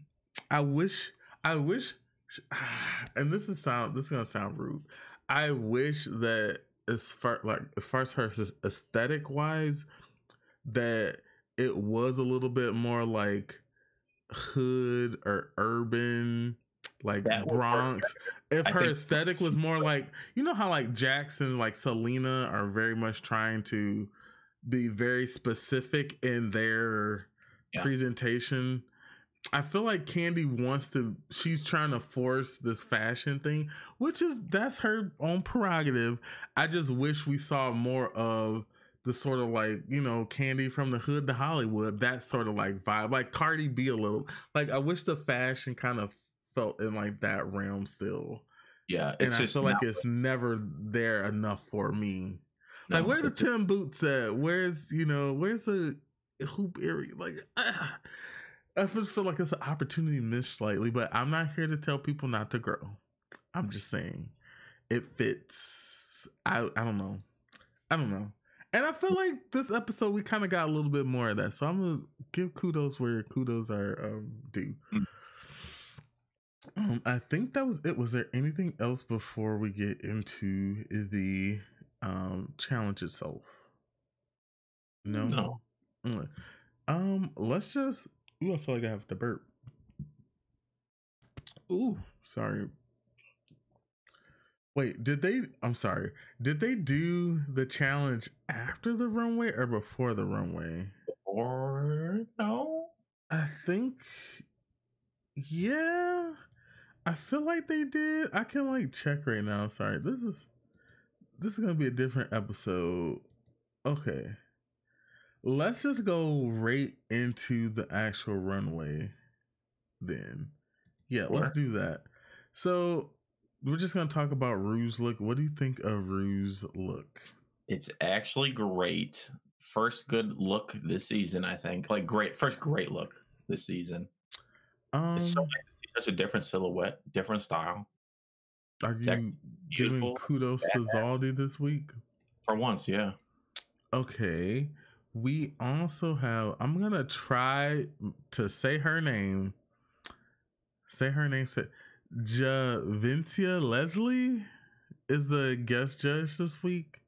Speaker 1: I wish, I wish, and this is sound, this is gonna sound rude. I wish that as far like as far as her aesthetic wise, that it was a little bit more like hood or urban, like
Speaker 2: That
Speaker 1: Bronx. If
Speaker 2: I
Speaker 1: her aesthetic was more like, you know how like Jackson, like Selena are very much trying to be very specific in their
Speaker 2: Yeah.
Speaker 1: presentation. I feel like Kandy wants to she's trying to force this fashion thing, which is that's her own prerogative. I just wish we saw more of the sort of like, you know, Kandy from the hood to Hollywood, that sort of like vibe. Like Cardi B a little. Like I wish the fashion kind of felt in like that realm still.
Speaker 2: Yeah,
Speaker 1: And I
Speaker 2: just
Speaker 1: feel like it's never there enough for me.
Speaker 2: no,
Speaker 1: Like where the Tim boots at? Where's you know where's the hoop area? Like ah, I just feel like it's an opportunity missed slightly, but I'm not here to tell people not to grow. I'm just saying it fits. I I don't know. I don't know. And I feel like this episode we kind of got a little bit more of that. So I'm gonna give kudos where kudos are um, due.
Speaker 2: Mm.
Speaker 1: Um, I think that was it. Was there anything else before we get into the um challenge itself? No.
Speaker 2: No.
Speaker 1: Um, let's just. Ooh, I feel like I have to burp. Ooh, sorry. Wait, did they? I'm sorry. Did they do the challenge after the runway or before the runway?
Speaker 2: or no.
Speaker 1: I think. Yeah, I feel like they did. I can like check right now. Sorry, this is this is gonna be a different episode. Okay, let's just go right into the actual runway. Then, yeah, let's do that. So we're just gonna talk about Ru's look. What do you think of Ru's look?
Speaker 2: It's actually great. First good look this season, I think. Like great first great look this season.
Speaker 1: Um,
Speaker 2: It's so nice to see such a different silhouette, different style.
Speaker 1: are
Speaker 2: it's
Speaker 1: you giving kudos to
Speaker 2: badass.
Speaker 1: Zaldy this week?
Speaker 2: For once, yeah.
Speaker 1: Okay. We also have I'm gonna try to say her name. Say her name. Say Javincia Leslie is the guest judge this week.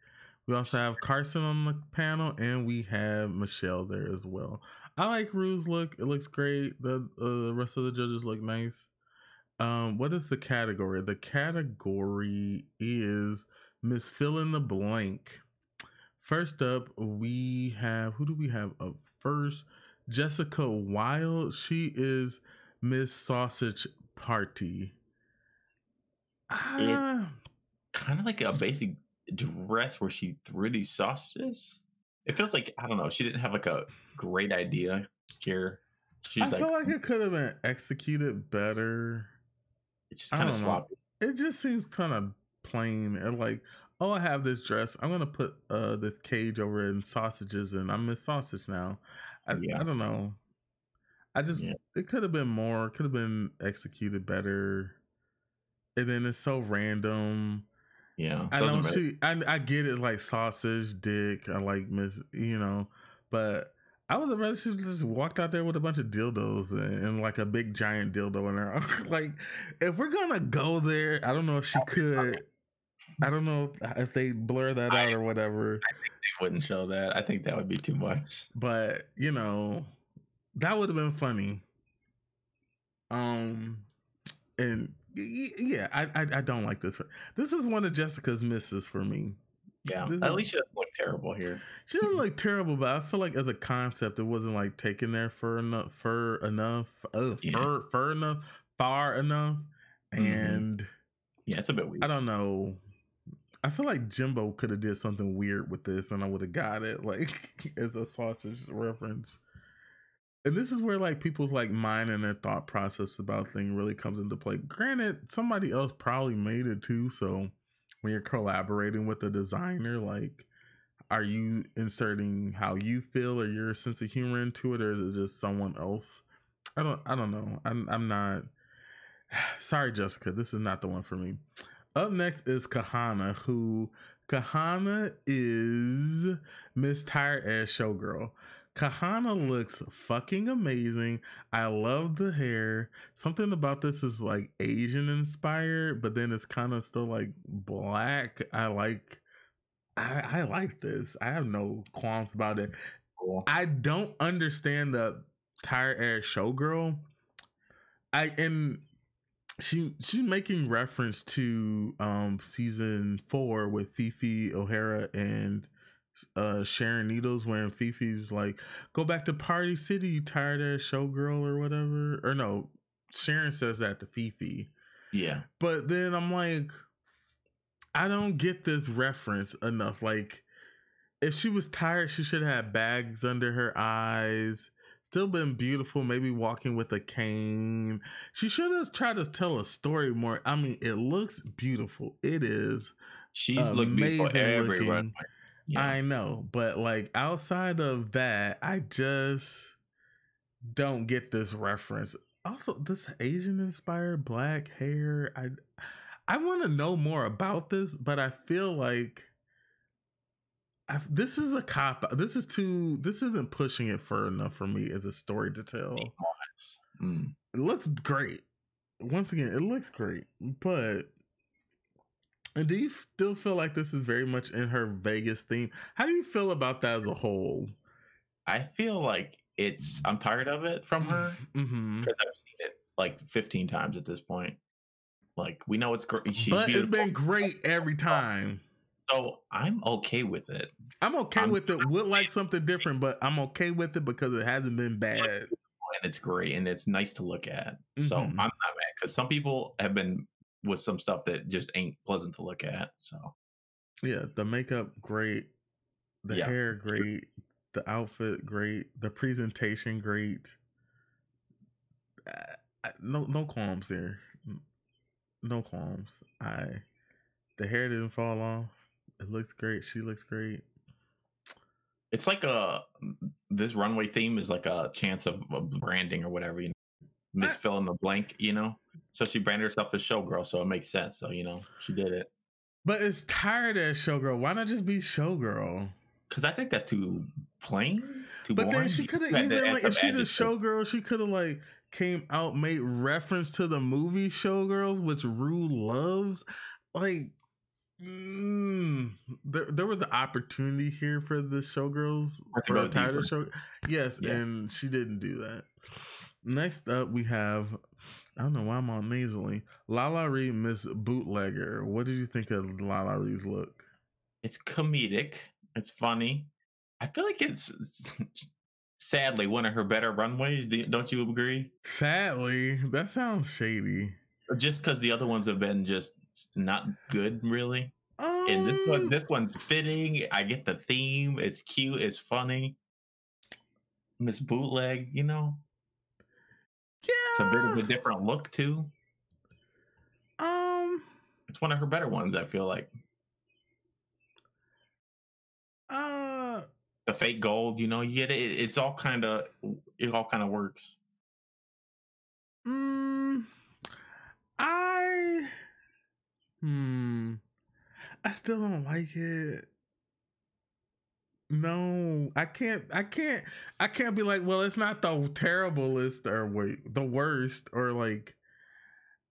Speaker 1: We also have Carson on the panel, and we have Michelle there as well. I like Ru's look; it looks great. The uh, the rest of the judges look nice. Um, what is the category? The category is Miss Fill in the Blank. First up, we have who do we have up first? Jessica Wild. She is Miss Sausage Party. Ah,
Speaker 2: Kind of like a basic dress where she threw these sausages. It feels like I don't know. She didn't have like a great idea here. She's
Speaker 1: I
Speaker 2: like,
Speaker 1: feel like it could have been executed better.
Speaker 2: it's just kind of
Speaker 1: don't know.
Speaker 2: sloppy.
Speaker 1: It just seems kind of plain and like, oh, I have this dress. I'm gonna put uh this cage over it and sausages, and I'm Miss Sausage now. I,
Speaker 2: Yeah.
Speaker 1: I don't know. I just
Speaker 2: Yeah.
Speaker 1: it could have been more. Could have been executed better. And then it's so random.
Speaker 2: Yeah,
Speaker 1: I know she. I I get it, like sausage, dick. I like Miss, you know, but I would have rather she just walked out there with a bunch of dildos and, and like a big giant dildo in her. like, if we're gonna go there, I don't know if she could. I don't know if they blur that
Speaker 2: I-
Speaker 1: out or whatever, I think
Speaker 2: They wouldn't show that. I think that would be too much.
Speaker 1: but you know, that would have been funny. Um, and yeah, I, I I don't like this. This is one of Jessica's misses for me.
Speaker 2: Yeah,
Speaker 1: This
Speaker 2: at least she doesn't look terrible here.
Speaker 1: She doesn't look terrible, but I feel like as a concept, it wasn't like taken there for enough, for enough, uh,
Speaker 2: Yeah.
Speaker 1: for for enough, far enough,
Speaker 2: Mhm.
Speaker 1: and
Speaker 2: Yeah, it's a bit weird.
Speaker 1: I don't know. I feel like Jimbo could have did something weird with this, and I would have got it, like as a sausage reference. And this is where like people's like mind and their thought process about thing really comes into play. Granted, somebody else probably made it too, so when you're collaborating with a designer, like are you inserting how you feel or your sense of humor into it, or is it just someone else? I don't I don't know. I'm I'm not Sorry, Jessica, this is not the one for me. Up next is Kahanna, who Kahanna is Miss Tired Ass Showgirl. Kahanna looks fucking amazing. I love the hair. Something about this is like Asian inspired, but then it's kind of still like black. I like I, I like this. I have no qualms about it. Cool. I don't understand the tired ass showgirl. I and she she's making reference to um season four with Phi O'Hara and uh Sharon Needles when Phi Phi's like, go back to Party City, you tired ass showgirl or whatever. Or no, Sharon says that to Phi.
Speaker 2: Yeah.
Speaker 1: But then I'm like, I don't get this reference enough. Like, if she was tired, she should have bags under her eyes. Still been beautiful, maybe walking with a cane. She should have tried to tell a story more. I mean, it looks beautiful. It is.
Speaker 2: She's looking beautiful every
Speaker 1: looking. Yeah. I know, but like outside of that, I just don't get this reference. Also, this Asian inspired black hair, I I want to know more about this, but I feel like I've, this is a cop. This is too. This isn't pushing it far enough for me as a story to tell. Mm. It looks great. Once again, it looks great, but and do you still feel like this is very much in her Vegas theme? How do you feel about that as a whole?
Speaker 2: I feel like it's. I'm tired of it from her because mm-hmm. I've seen it like 15 times at this point. Like we know it's great.
Speaker 1: She's but beautiful. it's been great every time.
Speaker 2: So I'm okay with it.
Speaker 1: I'm okay I'm, with it. Would like something different, but I'm okay with it because it hasn't been bad. And
Speaker 2: it's great and it's nice to look at. So mm-hmm. I'm not mad because some people have been with some stuff that just ain't pleasant to look at. So
Speaker 1: yeah, the makeup great, the yeah. hair great, the outfit great, the presentation great. Uh, no no qualms there no qualms. I the hair didn't fall off. It looks great. She looks great.
Speaker 2: It's like a this runway theme is like a chance of, of branding or whatever. You know, Miss fill in the blank. You know, so she branded herself as showgirl, so it makes sense. So you know, she did it.
Speaker 1: But it's tired as showgirl. Why not just be showgirl?
Speaker 2: Because I think that's too plain. Too
Speaker 1: but boring. then she could have even like if she's a showgirl, she could have like came out made reference to the movie Showgirls, which Ru loves. Like, mm, there there was an opportunity here for the Showgirls for a title show. Yes, yeah. and she didn't do that. Next up, we have I don't know why I'm on nasally. LaLa Ri, Miss Bootlegger. What did you think of LaLa Ri's look?
Speaker 2: It's comedic. It's funny. I feel like it's sadly one of her better runways. Don't you agree?
Speaker 1: Sadly, that sounds shady.
Speaker 2: Just because the other ones have been just not good, really. Um, and this one, um this one's fitting. I get the theme. It's cute. It's funny. Miss Bootleg, you know.
Speaker 1: Yeah,
Speaker 2: it's a bit of a different look too.
Speaker 1: Um,
Speaker 2: it's one of her better ones. I feel like.
Speaker 1: Uh,
Speaker 2: the fake gold. You know, you get it. It's all kind of it all kind of works.
Speaker 1: Hmm. I. Hmm. I still don't like it. No, I can't. I can't. I can't be like, well, it's not the terriblest or wait, the worst or like,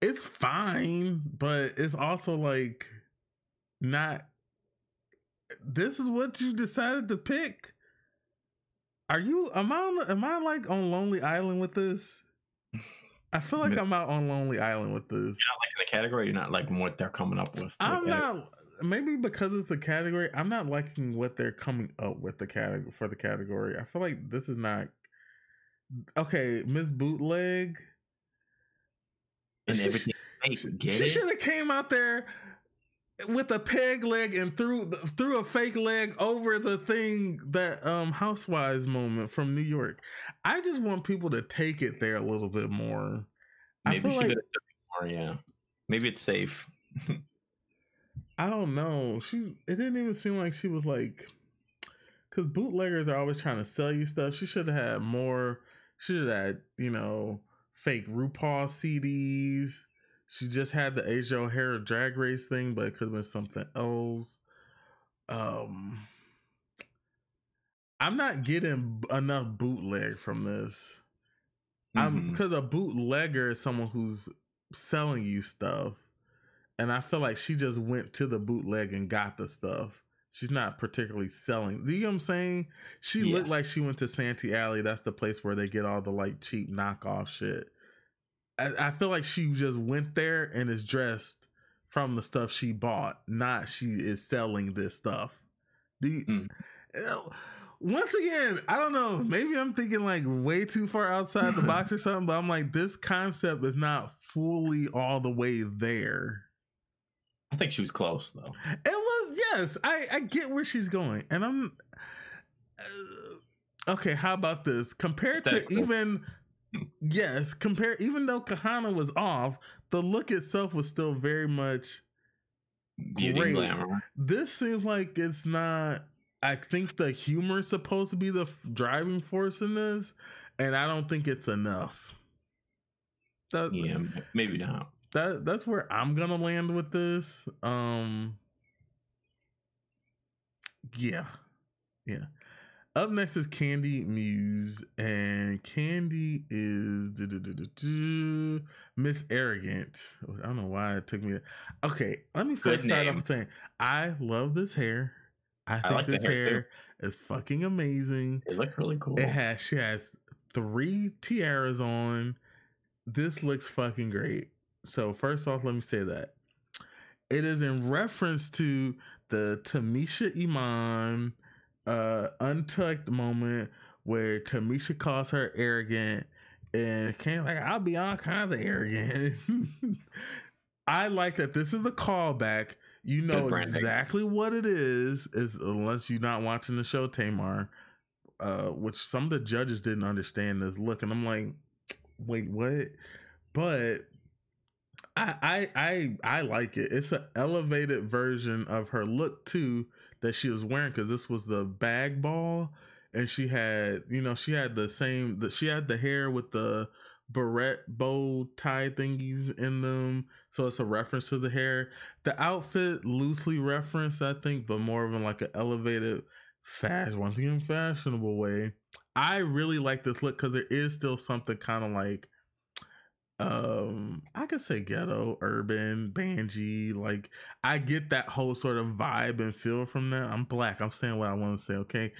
Speaker 1: it's fine, but it's also like not this is what you decided to pick. Are you? Am I? Am I like on Lonely Island with this? I feel like I'm out on Lonely Island with this. You're
Speaker 2: not liking the category. You're not liking what they're coming up with.
Speaker 1: I'm not. Maybe because it's the category, I'm not liking what they're coming up with the category for the category. I feel like this is not okay. Miss Bootleg
Speaker 2: and everything.
Speaker 1: She, she should have came out there with a peg leg and threw threw a fake leg over the thing that um housewives moment from New York. I just want people to take it there a little bit more.
Speaker 2: Maybe she like, could more, yeah. Maybe it's safe.
Speaker 1: I don't know. She it didn't even seem like she was like because bootleggers are always trying to sell you stuff. She should have had more. She should have had, you know, fake RuPaul CDs She just had the Asia O'Hara drag race thing, but it could have been something else. Um, I'm not getting enough bootleg from this. I'm
Speaker 2: Mhm.
Speaker 1: because a bootlegger is someone who's selling you stuff, and I feel like she just went to the bootleg and got the stuff. She's not particularly selling. You know what I'm saying? She
Speaker 2: Yeah.
Speaker 1: looked like she went to Santee Alley. That's the place where they get all the like cheap knockoff shit. I, I feel like she just went there and is dressed from the stuff she bought, not she is selling this stuff. You,
Speaker 2: Mm.
Speaker 1: once again, I don't know. Maybe I'm thinking like way too far outside the box or something, but I'm like, this concept is not fully all the way there.
Speaker 2: I think she was close though.
Speaker 1: It was yes, I I get where she's going, and I'm uh, okay. How about this? Compared to even yes, compare even though Kahanna was off, the look itself was still very much.
Speaker 2: Beauty
Speaker 1: Great.
Speaker 2: glamour.
Speaker 1: This seems like it's not. I think the humor is supposed to be the f- driving force in this, and I don't think it's enough. That,
Speaker 2: Yeah, maybe not.
Speaker 1: that that's where I'm gonna land with this. Um Yeah. Yeah. Up next is Kandy Muse, and Kandy is Miss Arrogant. I don't know why it took me. Okay, let me first start off saying I love this hair. I think
Speaker 2: like
Speaker 1: this
Speaker 2: hair,
Speaker 1: hair, is fucking amazing.
Speaker 2: It looks really cool.
Speaker 1: It has she has three tiaras on. This looks fucking great. So first off, let me say that it is in reference to the Tamisha Iman uh untucked moment where Tamisha calls her arrogant and came like I'll be all kinds of arrogant. I like that this is a callback. You know exactly what it is, is unless you're not watching the show Tamar, uh, which some of the judges didn't understand this look, and I'm like, wait, what? But I I I I like it. It's an elevated version of her look too that she was wearing because this was the bag ball, and she had you know she had the same that she had the hair with the barrette bow tie thingies in them, so it's a reference to the hair. The outfit loosely referenced, I think, but more of in like an elevated fashion, once again fashionable way. I really like this look because there is still something kind of like um i could say ghetto urban banji like i get that whole sort of vibe and feel from that i'm black i'm saying what i want to say okay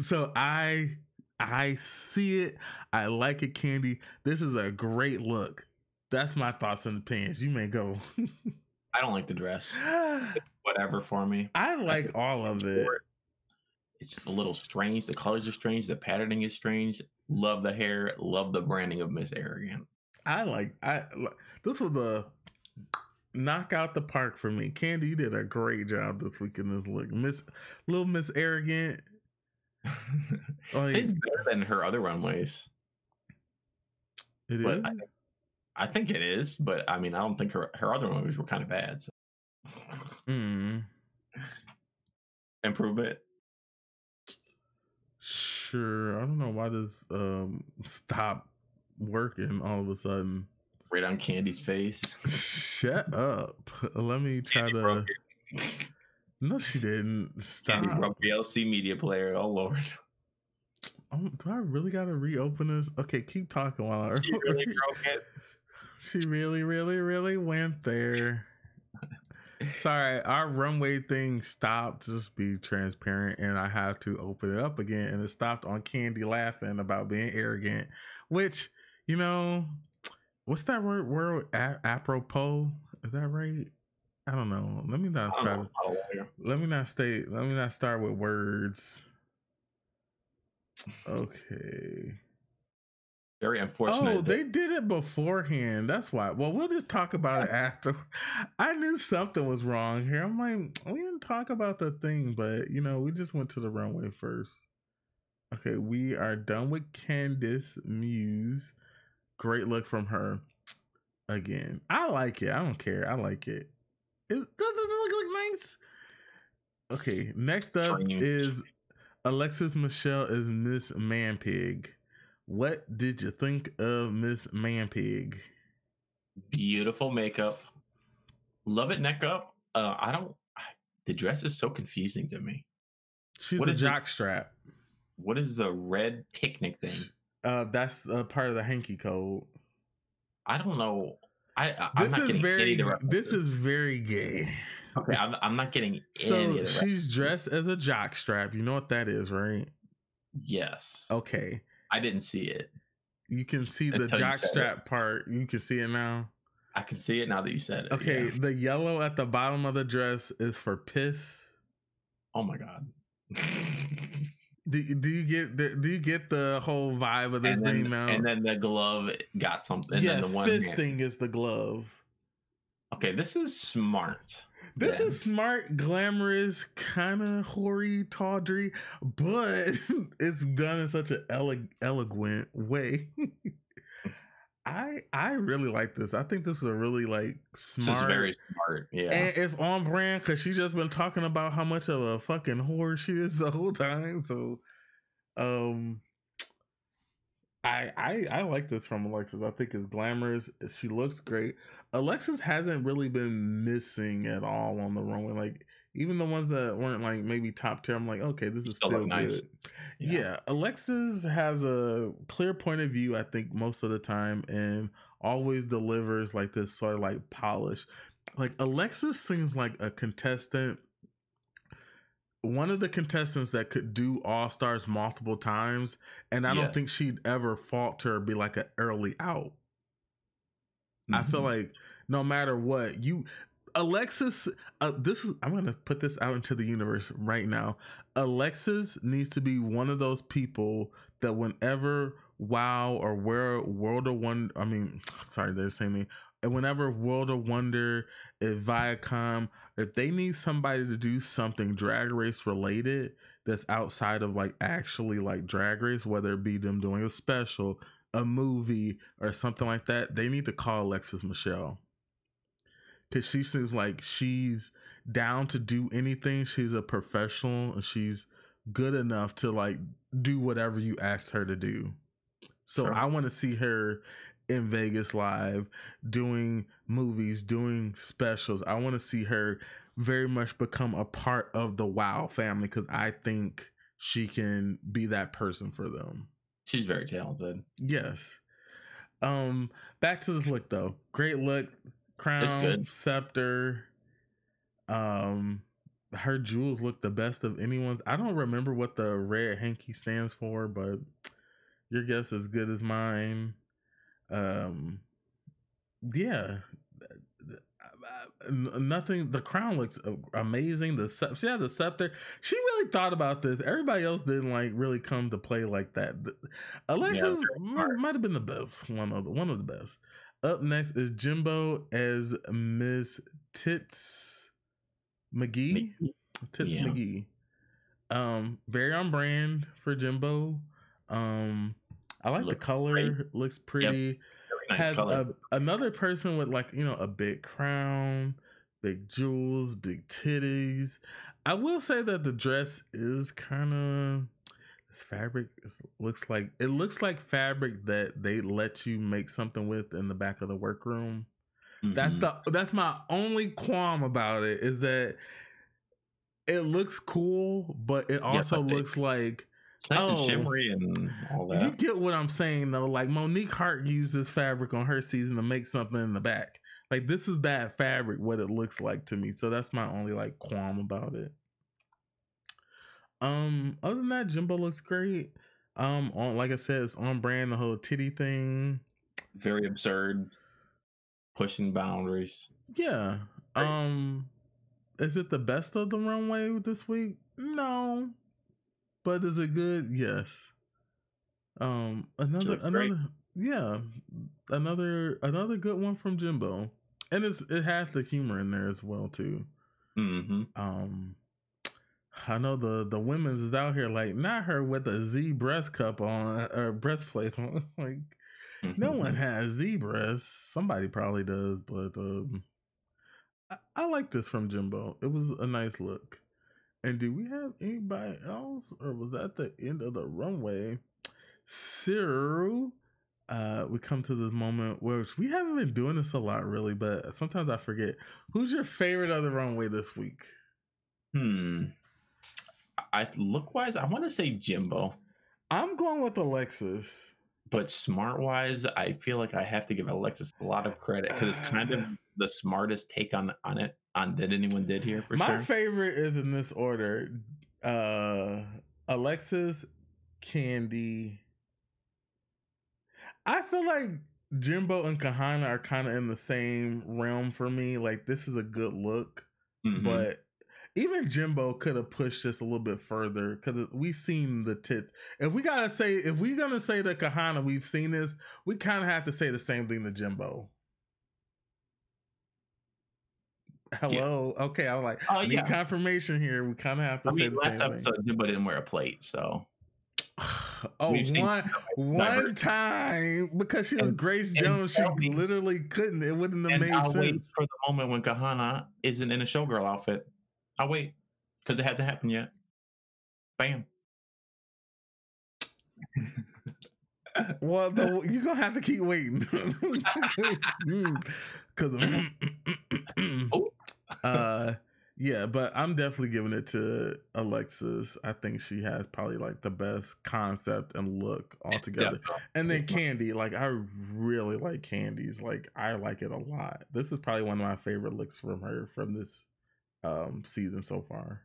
Speaker 1: so i i see it i like it kandy this is a great look that's my thoughts and opinions you may go
Speaker 2: I don't like the dress. Whatever for me.
Speaker 1: i like all of it
Speaker 2: It's a little strange. The colors are strange. The patterning is strange. Love the hair. Love the branding of Miss Arrogant.
Speaker 1: I like I this was a knock out the park for me. Kandy, you did a great job this week in this look. Miss little Miss Arrogant. Like
Speaker 2: it's better than her other runways.
Speaker 1: it is.
Speaker 2: I, I think it is, but I mean, I don't think her her other runways were kind of bad. So.
Speaker 1: Mm,
Speaker 2: Improvement.
Speaker 1: sure. I don't know why this um stopped working all of a sudden.
Speaker 2: Right on Kandy's face.
Speaker 1: Shut up. Let me try
Speaker 2: Kandy
Speaker 1: to. No, she didn't.
Speaker 2: Kandy
Speaker 1: Stop.
Speaker 2: broke the VLC media player. Oh lord.
Speaker 1: Oh, do I really gotta reopen this? Okay, keep talking while I
Speaker 2: She really broke it.
Speaker 1: She really, really, really went there. Sorry, our runway thing stopped. Just be transparent, and I have to open it up again, and it stopped on Kandy laughing about being arrogant. Which, you know, what's that word? Word a- apropos? Is that right? I don't know. Let me not start.
Speaker 2: know. I'm not a lawyer.
Speaker 1: Let me not stay. Let me not start with words. Okay.
Speaker 2: Very oh, unfortunate.
Speaker 1: Oh,
Speaker 2: that-
Speaker 1: they did it beforehand. That's why. Well, we'll just talk about it after. I knew something was wrong here. I'm like, we didn't talk about the thing, but you know, we just went to the runway first. Okay, we are done with Candice Muse. Great look from her. Again, I like it. I don't care. I like it. It doesn't it look, look nice. Okay, next up is Alexis Michelle is Miss Manpig. What did you think of Miss Manpig?
Speaker 2: Beautiful makeup. Love it neck up. Uh, I don't. The dress is so confusing to me.
Speaker 1: She's
Speaker 2: What
Speaker 1: a jock strap.
Speaker 2: What is the red picnic thing?
Speaker 1: Uh, that's uh, part of the hanky code.
Speaker 2: I don't know. I, I I'm
Speaker 1: This
Speaker 2: not
Speaker 1: is
Speaker 2: getting
Speaker 1: very. This is very gay.
Speaker 2: okay. I'm, I'm not getting
Speaker 1: So
Speaker 2: of
Speaker 1: she's dressed as a jock strap. You know what that is, right?
Speaker 2: Yes.
Speaker 1: Okay.
Speaker 2: I didn't see it.
Speaker 1: You can see the
Speaker 2: Until
Speaker 1: jock
Speaker 2: it.
Speaker 1: strap part. You can see it now.
Speaker 2: I can see it now that you said it.
Speaker 1: Okay,
Speaker 2: yeah.
Speaker 1: the yellow at the bottom of the dress is for piss.
Speaker 2: Oh my god.
Speaker 1: Do, do you get the, do you get the whole vibe of this
Speaker 2: and,
Speaker 1: thing now?
Speaker 2: and then the glove got something. And
Speaker 1: yes,
Speaker 2: then the one hand-
Speaker 1: is the glove.
Speaker 2: Okay, this is smart.
Speaker 1: This
Speaker 2: then.
Speaker 1: is smart, glamorous, kind of hoary, tawdry, but it's done in such an ele- eloquent way. I I really like this. I think this is a really like
Speaker 2: This
Speaker 1: smart.
Speaker 2: very smart. Yeah.
Speaker 1: And it's on brand because she just been talking about how much of a fucking whore she is the whole time. So, um, I I I like this from Alexis. I think it's glamorous. She looks great. Alexis hasn't really been missing at all on the runway. Like even the ones that weren't like maybe top tier, I'm like, okay, this is
Speaker 2: Still
Speaker 1: still
Speaker 2: look nice.
Speaker 1: good. Yeah. Alexis has a clear point of view, I think, most of the time, and always delivers like this sort of like polish. Like Alexis seems like a contestant, one of the contestants that could do All Stars multiple times, and I don't think she'd ever falter or be like an early out. I feel
Speaker 2: Mhm.
Speaker 1: like no matter what you Alexis uh, this is I'm to put this out into the universe right now. Alexis needs to be one of those people that whenever Wow or where World of Wonder I mean sorry they're saying me and whenever World of Wonder if Viacom if they need somebody to do something drag race related that's outside of like actually like drag race whether it be them doing a special a movie or something like that, they need to call Alexis Michelle. Cause she seems like she's down to do anything. She's a professional and she's good enough to like do whatever you ask her to do. So
Speaker 2: Sure.
Speaker 1: I want to see her in Vegas live doing movies, doing specials. I want to see her very much become a part of the Wow family because I think she can be that person for them.
Speaker 2: She's very talented.
Speaker 1: Yes. Um, back to this look though. Great look. Crown,
Speaker 2: good.
Speaker 1: scepter. Um, her jewels look the best of anyone's. I don't remember what the red hanky stands for, but your guess is good as mine. Um, yeah. Nothing. The crown looks amazing. The scepter, she had the scepter. She really thought about this. Everybody else didn't like really come to play like that. Alexis
Speaker 2: smart.
Speaker 1: might have been the best. One of the one of the best. Up next is Jimbo as Miss Tits McGee. Tits
Speaker 2: Yeah.
Speaker 1: McGee. Um, very on brand for Jimbo. Um, I like the color.
Speaker 2: great.
Speaker 1: Looks pretty
Speaker 2: Very nice
Speaker 1: has
Speaker 2: color.
Speaker 1: a, another person with like you know a big crown, big jewels, big titties. I will say that the dress is kind of fabric looks like it looks like fabric that they let you make something with in the back of the workroom. That's
Speaker 2: Mhm.
Speaker 1: the that's my only qualm about it is that it looks cool, but it also
Speaker 2: but they-
Speaker 1: looks like
Speaker 2: It's nice and
Speaker 1: oh.
Speaker 2: shimmery and all that.
Speaker 1: you get what I'm saying though. Like Monique Heart used this fabric on her season to make something in the back. Like this is that fabric, what it looks like to me. So that's my only like qualm about it. Um, other than that, Jimbo looks great. Um, on like I said, it's on brand the whole titty thing.
Speaker 2: very absurd, pushing boundaries.
Speaker 1: Yeah.
Speaker 2: Great.
Speaker 1: Um, is it the best of the runway this week? No. But is it good? Yes. Um, another
Speaker 2: looks great.
Speaker 1: another yeah, another another good one from Jimbo, and it's it has the humor in there as well too.
Speaker 2: hmm
Speaker 1: Um, I know the the women's is out here like not her with a Z breast cup on or breastplate on. like no one has Z breasts. Somebody probably does, but um, I, I like this from Jimbo. It was a nice look. And do we have anybody else, or was that the end of the runway? So, uh, we come to this moment where we haven't been doing this a lot, really, but sometimes I forget. Who's your favorite of the runway this week?
Speaker 2: Hmm. I look wise, I want to say Jimbo.
Speaker 1: I'm going with Alexis.
Speaker 2: But smart wise, I feel like I have to give Alexis a lot of credit because it's kind of the smartest take on on it on that anyone did here for
Speaker 1: My
Speaker 2: sure.
Speaker 1: favorite is in this order: uh, Alexis, Kandy. I feel like Jimbo and Kahanna are kind of in the same realm for me. Like this is a good look,
Speaker 2: Mhm.
Speaker 1: but even Jimbo could have pushed this a little bit further because we've seen the tits. If we gotta say, if we're gonna say to Kahanna, we've seen this, we kind of have to say the same thing to Jimbo. Hello. Okay, I'm like,
Speaker 2: Oh,
Speaker 1: I need
Speaker 2: yeah.
Speaker 1: confirmation here. We kind of have to
Speaker 2: I
Speaker 1: say
Speaker 2: mean,
Speaker 1: the
Speaker 2: last
Speaker 1: same thing.
Speaker 2: episode Jimbo didn't wear a plate, so
Speaker 1: oh,
Speaker 2: We've
Speaker 1: one one time because she was
Speaker 2: And-
Speaker 1: Grace Jones, she literally couldn't. It wouldn't have
Speaker 2: and
Speaker 1: made
Speaker 2: I'll
Speaker 1: sense.
Speaker 2: for the moment when Kahanna isn't in a showgirl outfit. I'll wait because it hasn't happened yet. Bam.
Speaker 1: Well, the, you're gonna have to keep waiting. Because,
Speaker 2: Oh.
Speaker 1: uh, yeah, but I'm definitely giving it to Alexis. I think she has probably like the best concept and look altogether. And then Kandy, like I really like Kandy's. Like I like it a lot. This is probably one of my favorite looks from her from this um season so far.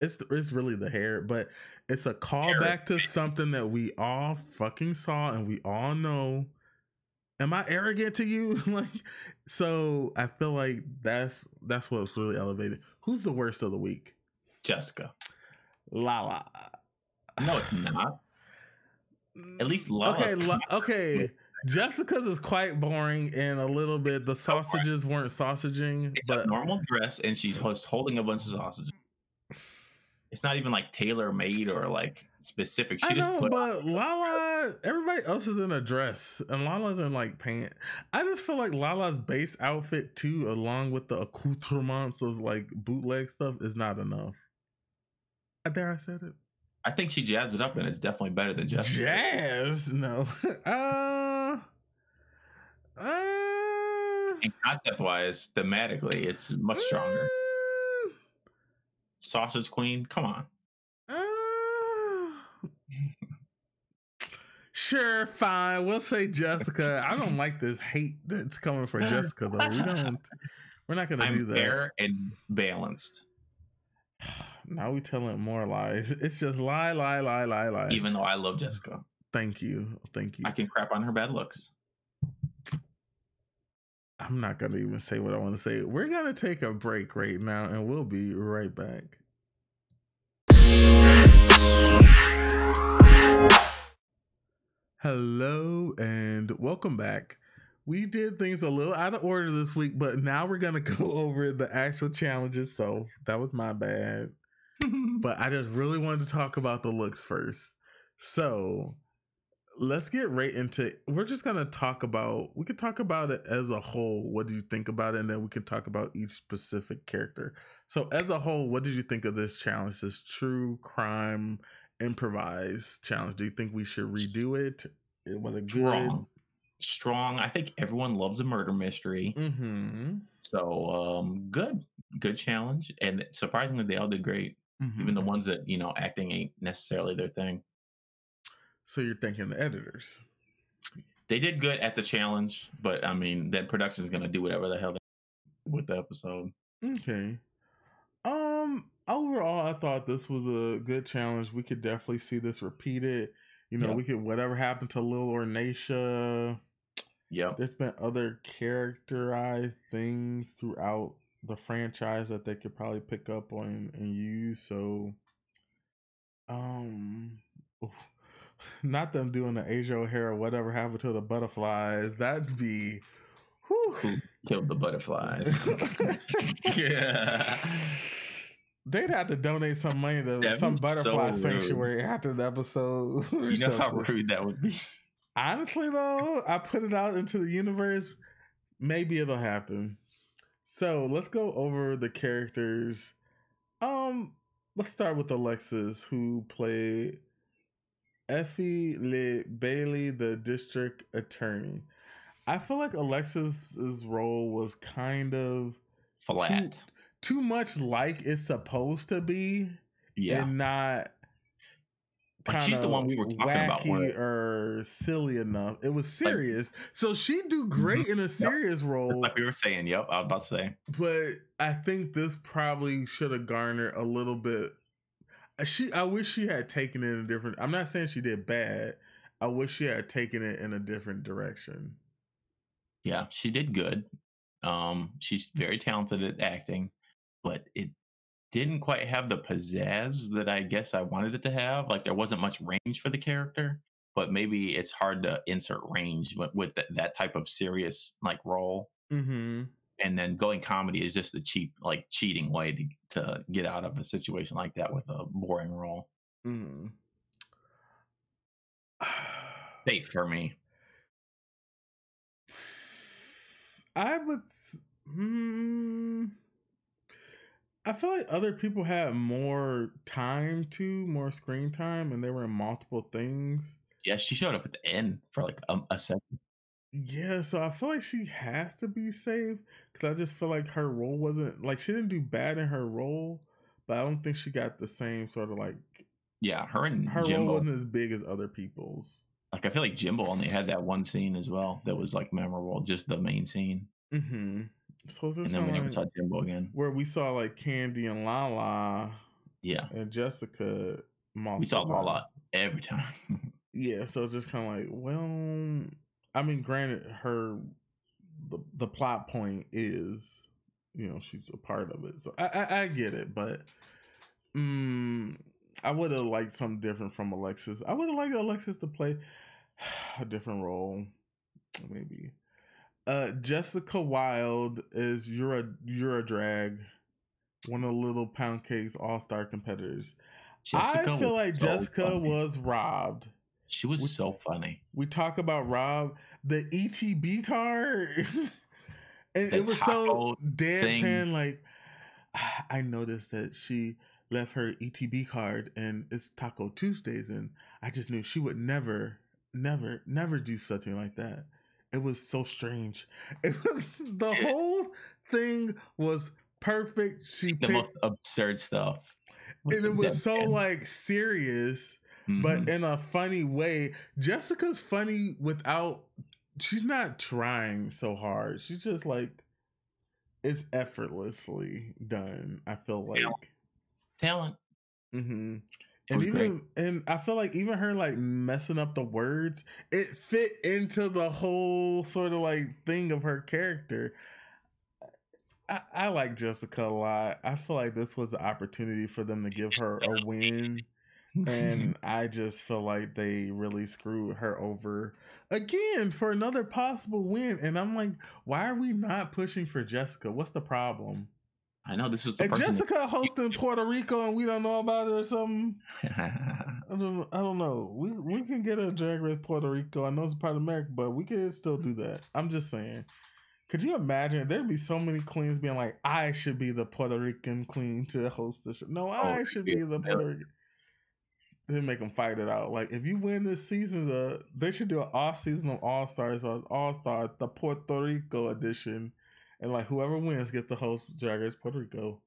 Speaker 1: It's it's really the hair, but it's a callback to something that we all fucking saw and we all know. Am I arrogant to you? like, so I feel like that's that's what's really elevated. Who's the worst of the week?
Speaker 2: Jessica.
Speaker 1: Lala.
Speaker 2: No, it's not. At least Lala's
Speaker 1: okay, La- okay. Jessica's is quite boring and a little bit. The sausages weren't sausaging,
Speaker 2: It's a
Speaker 1: but
Speaker 2: normal dress, and she's holding a bunch of sausages. It's not even like tailor made or like specific. She
Speaker 1: I
Speaker 2: just
Speaker 1: know. But Lala, everybody else is in a dress, and Lala's in like pants. I just feel like Lala's base outfit too, along with the accoutrements of like bootleg stuff, is not enough. I dare I said it.
Speaker 2: I think she jazzed it up, and it's definitely better than Jessica.
Speaker 1: Jazz, no. uh, uh,
Speaker 2: And concept wise, thematically, it's much stronger.
Speaker 1: mm,
Speaker 2: Sausage Queen, come on.
Speaker 1: uh, sure, fine. We'll say Jessica. I don't like this hate that's coming for Jessica though. We don't. We're not gonna do
Speaker 2: I'm
Speaker 1: that.
Speaker 2: fair and balanced,
Speaker 1: Now we telling more lies. It's just lie, lie, lie, lie, lie.
Speaker 2: even though I love Jessica.
Speaker 1: Thank you, thank you.
Speaker 2: I can crap on her bad looks.
Speaker 1: I'm not gonna even say what I want to say. We're gonna take a break right now, and we'll be right back. Hello and welcome back. We did things a little out of order this week, but now we're gonna go over the actual challenges. So that was my bad. But I just really wanted to talk about the looks first. So let's get right into we're just gonna talk about we could talk about it as a whole. What do you think about it? And then we could talk about each specific character. So as a whole, what did you think of this challenge? This true crime improvised challenge. Do you think we should redo it? It was a good
Speaker 2: Strong. Strong. I think everyone loves a murder mystery.
Speaker 1: Mm-hmm.
Speaker 2: So um good. Good challenge. And surprisingly they all did great. Even the ones that, you know, acting ain't necessarily their thing.
Speaker 1: So you're thinking the editors.
Speaker 2: They did good at the challenge, but I mean that production is gonna do whatever the hell they with the episode.
Speaker 1: Okay. Um overall I thought this was a good challenge. We could definitely see this repeated. You know,
Speaker 2: Yeah.
Speaker 1: we could whatever happened to Lil Ornacia.
Speaker 2: Yeah.
Speaker 1: There's been other characterized things throughout the franchise that they could probably pick up on and use. So um oof. not them doing the Asia O'Hara whatever happened to the butterflies. That'd be whew.
Speaker 2: Who killed the butterflies? yeah.
Speaker 1: They'd have to donate some money to
Speaker 2: That'd
Speaker 1: some butterfly
Speaker 2: so
Speaker 1: sanctuary after the episode.
Speaker 2: You know how rude that would be.
Speaker 1: Honestly, though, I put it out into the universe. Maybe it'll happen. So let's go over the characters. Um, let's start with Alexis, who played Effie Le Bailey, the district attorney. I feel like Alexis's role was kind of
Speaker 2: Flat.
Speaker 1: Too, too much like it's supposed to be,
Speaker 2: yeah.
Speaker 1: and not.
Speaker 2: Like she's the one we were talking about.
Speaker 1: wacky or silly enough. It was serious, so she'd do mm-hmm. great in a serious role.
Speaker 2: Like we were saying, yep, I was about to say.
Speaker 1: But I think this probably should have garnered a little bit. She, I wish she had taken it in a different. I'm not saying she did bad. I wish she had taken it in a different direction.
Speaker 2: Yeah, she did good. Um, she's very talented at acting, but it didn't quite have the pizzazz that I guess I wanted it to have. Like there wasn't much range for the character, but maybe it's hard to insert range with, with that, that type of serious like role.
Speaker 1: Mm-hmm.
Speaker 2: And then going comedy is just a cheap, like cheating way to to get out of a situation like that with a boring role.
Speaker 1: Mm-hmm.
Speaker 2: Safe for me.
Speaker 1: I would. Hmm, I feel like other people had more time to more screen time, and they were in multiple things.
Speaker 2: Yeah, she showed up at the end for like a, a second.
Speaker 1: Yeah, so I feel like she has to be saved because I just feel like her role wasn't like she didn't do bad in her role, but I don't think she got the same sort of like
Speaker 2: Yeah, her and
Speaker 1: her role wasn't as big as other people's.
Speaker 2: Like I feel like Jimbo only had that one scene as well that was like memorable, just the main scene,
Speaker 1: Mm-hmm. So
Speaker 2: and then we never
Speaker 1: like
Speaker 2: saw Jimbo again.
Speaker 1: where we saw like Kandy and Lala
Speaker 2: Yeah,
Speaker 1: and Jessica.
Speaker 2: we saw. Lala every time.
Speaker 1: Yeah, so it's just kind of like, well, I mean, granted, her the the plot point is, you know, she's a part of it, so I I, I get it, but um, I would have liked something different from Alexis. I would have liked Alexis to play a different role, maybe. Uh, Jessica Wild is you're a you're a drag, one of the Little Pound Cake's All Star competitors.
Speaker 2: Jessica
Speaker 1: I feel like
Speaker 2: so
Speaker 1: Jessica
Speaker 2: funny.
Speaker 1: was robbed.
Speaker 2: She was
Speaker 1: we-
Speaker 2: so funny.
Speaker 1: We talk about Rob, the ETB card, and
Speaker 2: The
Speaker 1: it was so deadpan.
Speaker 2: thing.
Speaker 1: Like, I noticed that she left her ETB card, and it's Taco Tuesdays, and I just knew she would never, never, never do something like that. It was so strange. It was the whole thing was perfect. She
Speaker 2: The
Speaker 1: picked,
Speaker 2: most absurd stuff.
Speaker 1: and it was so like serious but
Speaker 2: Mhm.
Speaker 1: in a funny way. Jessica's funny without she's not trying so hard. She's just like it's effortlessly done. I feel like.
Speaker 2: Talent.
Speaker 1: hmm And
Speaker 2: was great.
Speaker 1: even and I feel like even her like messing up the words, it fit into the whole sort of like thing of her character. I, I like Jessica a lot. I feel like this was the opportunity for them to give her a win and I just feel like they really screwed her over again for another possible win. And I'm like, why are we not pushing for Jessica? What's the problem?
Speaker 2: I know this is the
Speaker 1: Jessica hosting Puerto Rico and we don't know about it or something. I don't, I don't know. We we can get a drag race Puerto Rico. I know it's part of America, but we can still do that. I'm just saying. Could you imagine? There'd be so many queens being like, "I should be the Puerto Rican queen to host the show." No, oh, I should be the Puerto Rican. They make them fight it out. Like if you win this season, uh, they should do an all season of All Stars or All Star, the Puerto Rico edition, and like whoever wins gets to host Drag Race Puerto Rico.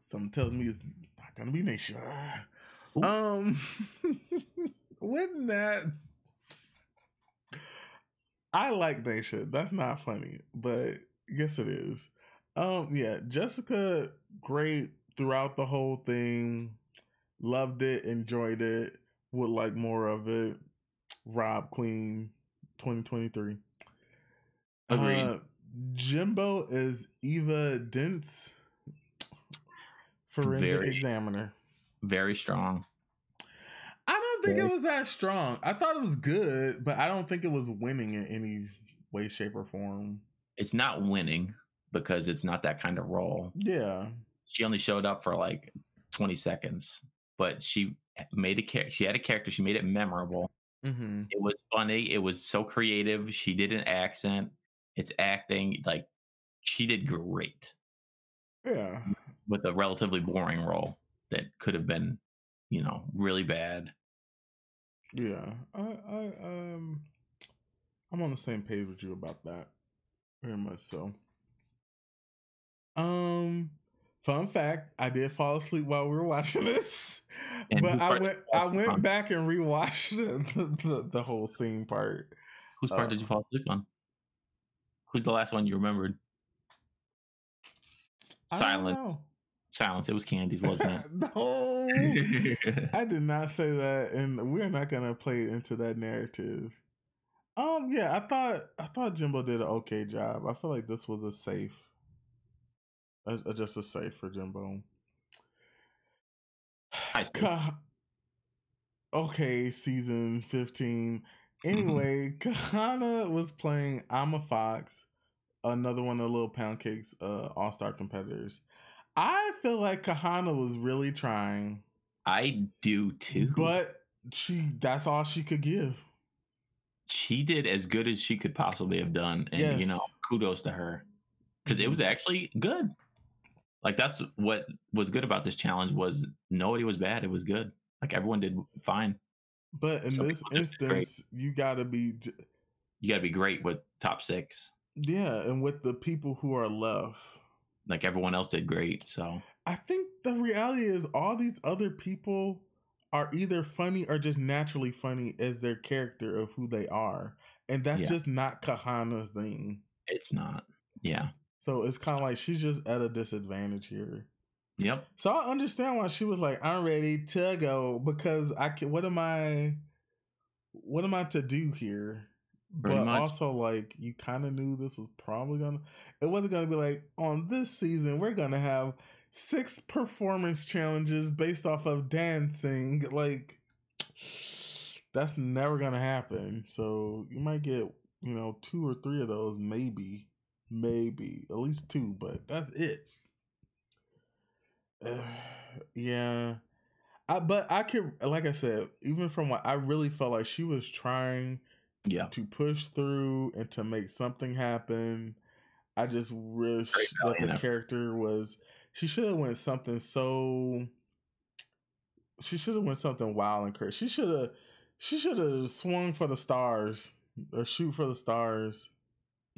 Speaker 1: Something tells me it's not gonna be nation.
Speaker 2: Ooh.
Speaker 1: Um, wouldn't that? I like nation. That's not funny, but yes, it is. Um, yeah, Jessica, great throughout the whole thing. Loved it, enjoyed it. Would like more of it. Rob Queen, twenty twenty three.
Speaker 2: Agreed.
Speaker 1: Uh, Jimbo is Eva Dent's forensic
Speaker 2: Very.
Speaker 1: examiner.
Speaker 2: Very strong.
Speaker 1: I don't think
Speaker 2: Very.
Speaker 1: it was that strong. I thought it was good, but I don't think it was winning in any way, shape, or form.
Speaker 2: It's not winning because it's not that kind of role.
Speaker 1: Yeah.
Speaker 2: She only showed up for like 20 seconds, but she made a character. She had a character. She made it memorable.
Speaker 1: Mm-hmm.
Speaker 2: It was funny. It was so creative. She did an accent. It's acting. Like she did great
Speaker 1: Yeah.
Speaker 2: with a relatively boring role that could have been you know, really bad.
Speaker 1: Yeah, I, I um, I'm on the same page with you about that, very much so. Um, fun fact: I did fall asleep while we were watching this,
Speaker 2: And
Speaker 1: but I went
Speaker 2: did you fall
Speaker 1: I went
Speaker 2: on?
Speaker 1: back and rewatched the, the, the whole scene part.
Speaker 2: Whose part did you fall asleep on? Who's the last one you remembered? Silence. Silence. It was Kandy's, wasn't it? no?
Speaker 1: I did not say that, and we're not gonna play into that narrative. Um, yeah, I thought I thought Jimbo did an okay job. I feel like this was a safe, just a safe for Jimbo.
Speaker 2: See.
Speaker 1: Okay, season fifteen. Anyway, Kahanna was playing I'm a Fox, another one of the Little Pound Cakes uh, All Star competitors. I feel like Kahanna was really trying.
Speaker 2: I do too.
Speaker 1: But she that's all she could give.
Speaker 2: she did as good as she could possibly have done. And, you know, kudos to her. Because it was actually good. Like that's what was good about this challenge was nobody was bad. It was good. Like everyone did fine.
Speaker 1: But in
Speaker 2: Some
Speaker 1: this
Speaker 2: people just did great.
Speaker 1: instance, you gotta be j-
Speaker 2: You gotta be great with top six.
Speaker 1: yeah, and with the people who are left.
Speaker 2: Like everyone else did great. So
Speaker 1: I think the reality is all these other people are either funny or just naturally funny as their character of who they are. And that's
Speaker 2: Yeah.
Speaker 1: just not Kahanna's thing.
Speaker 2: it's not. Yeah.
Speaker 1: So it's kind of like she's just at a disadvantage here.
Speaker 2: Yep.
Speaker 1: So I understand why she was like, "I'm ready to go," because I can. What am I? What am I to do here?
Speaker 2: Pretty
Speaker 1: but
Speaker 2: much.
Speaker 1: also, like, you kind of knew this was probably gonna. It wasn't gonna be like on this season we're gonna have six performance challenges based off of dancing. Like, that's never gonna happen. So you might get you know two or three of those, maybe, maybe at least two, but that's it. Uh, yeah. I, but I can, like I said, even from what I really felt like she was trying
Speaker 2: Yeah.
Speaker 1: to push through and to make something happen. I just wish that the
Speaker 2: effort.
Speaker 1: character was. She should have went something so. She should have went something wild and crazy. She should have. She should have swung for the stars or shoot for the stars.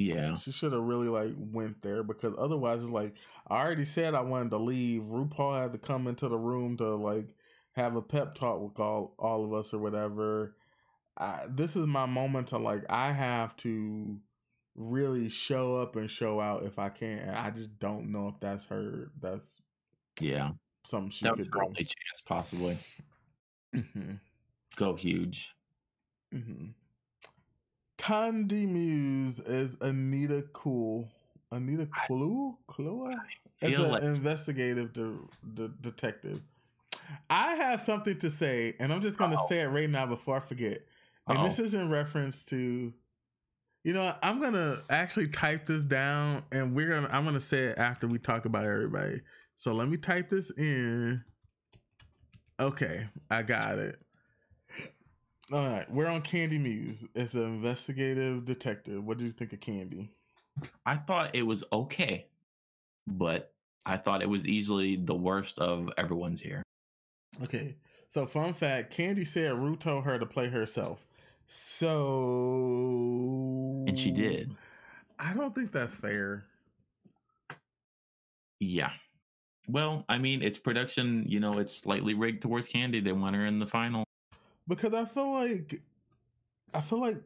Speaker 2: Yeah.
Speaker 1: She should have really like went there because otherwise it's like I already said I wanted to leave. RuPaul had to come into the room to like have a pep talk with all all of us or whatever. I, this is my moment to like I have to really show up and show out if I can. And I just don't know if that's her. That's
Speaker 2: Yeah.
Speaker 1: something she
Speaker 2: That was
Speaker 1: could
Speaker 2: her
Speaker 1: do.
Speaker 2: only chance possibly.
Speaker 1: hmm
Speaker 2: Go huge.
Speaker 1: hmm Kandy Muse is Anita Cool. Anita Clue? Clue? As an
Speaker 2: like-
Speaker 1: investigative de- de- detective. I have something to say, and I'm just going to say it right now before I forget. And this
Speaker 2: Uh-oh.
Speaker 1: is in reference to, you know, I'm going to actually type this down, and we're going to, I'm going to say it after we talk about everybody. So let me type this in. Okay, I got it. All right, we're on Kandy Muse. It's an investigative detective. What do you think of Kandy?
Speaker 2: I thought it was okay, but I thought it was easily the worst of everyone's here.
Speaker 1: Okay, so fun fact: Kandy said Ru told her to play herself. So,
Speaker 2: And she did.
Speaker 1: I don't think that's fair.
Speaker 2: Yeah. Well, I mean, it's production, you know, it's slightly rigged towards Kandy. They want her in the final.
Speaker 1: Because I feel like, I feel like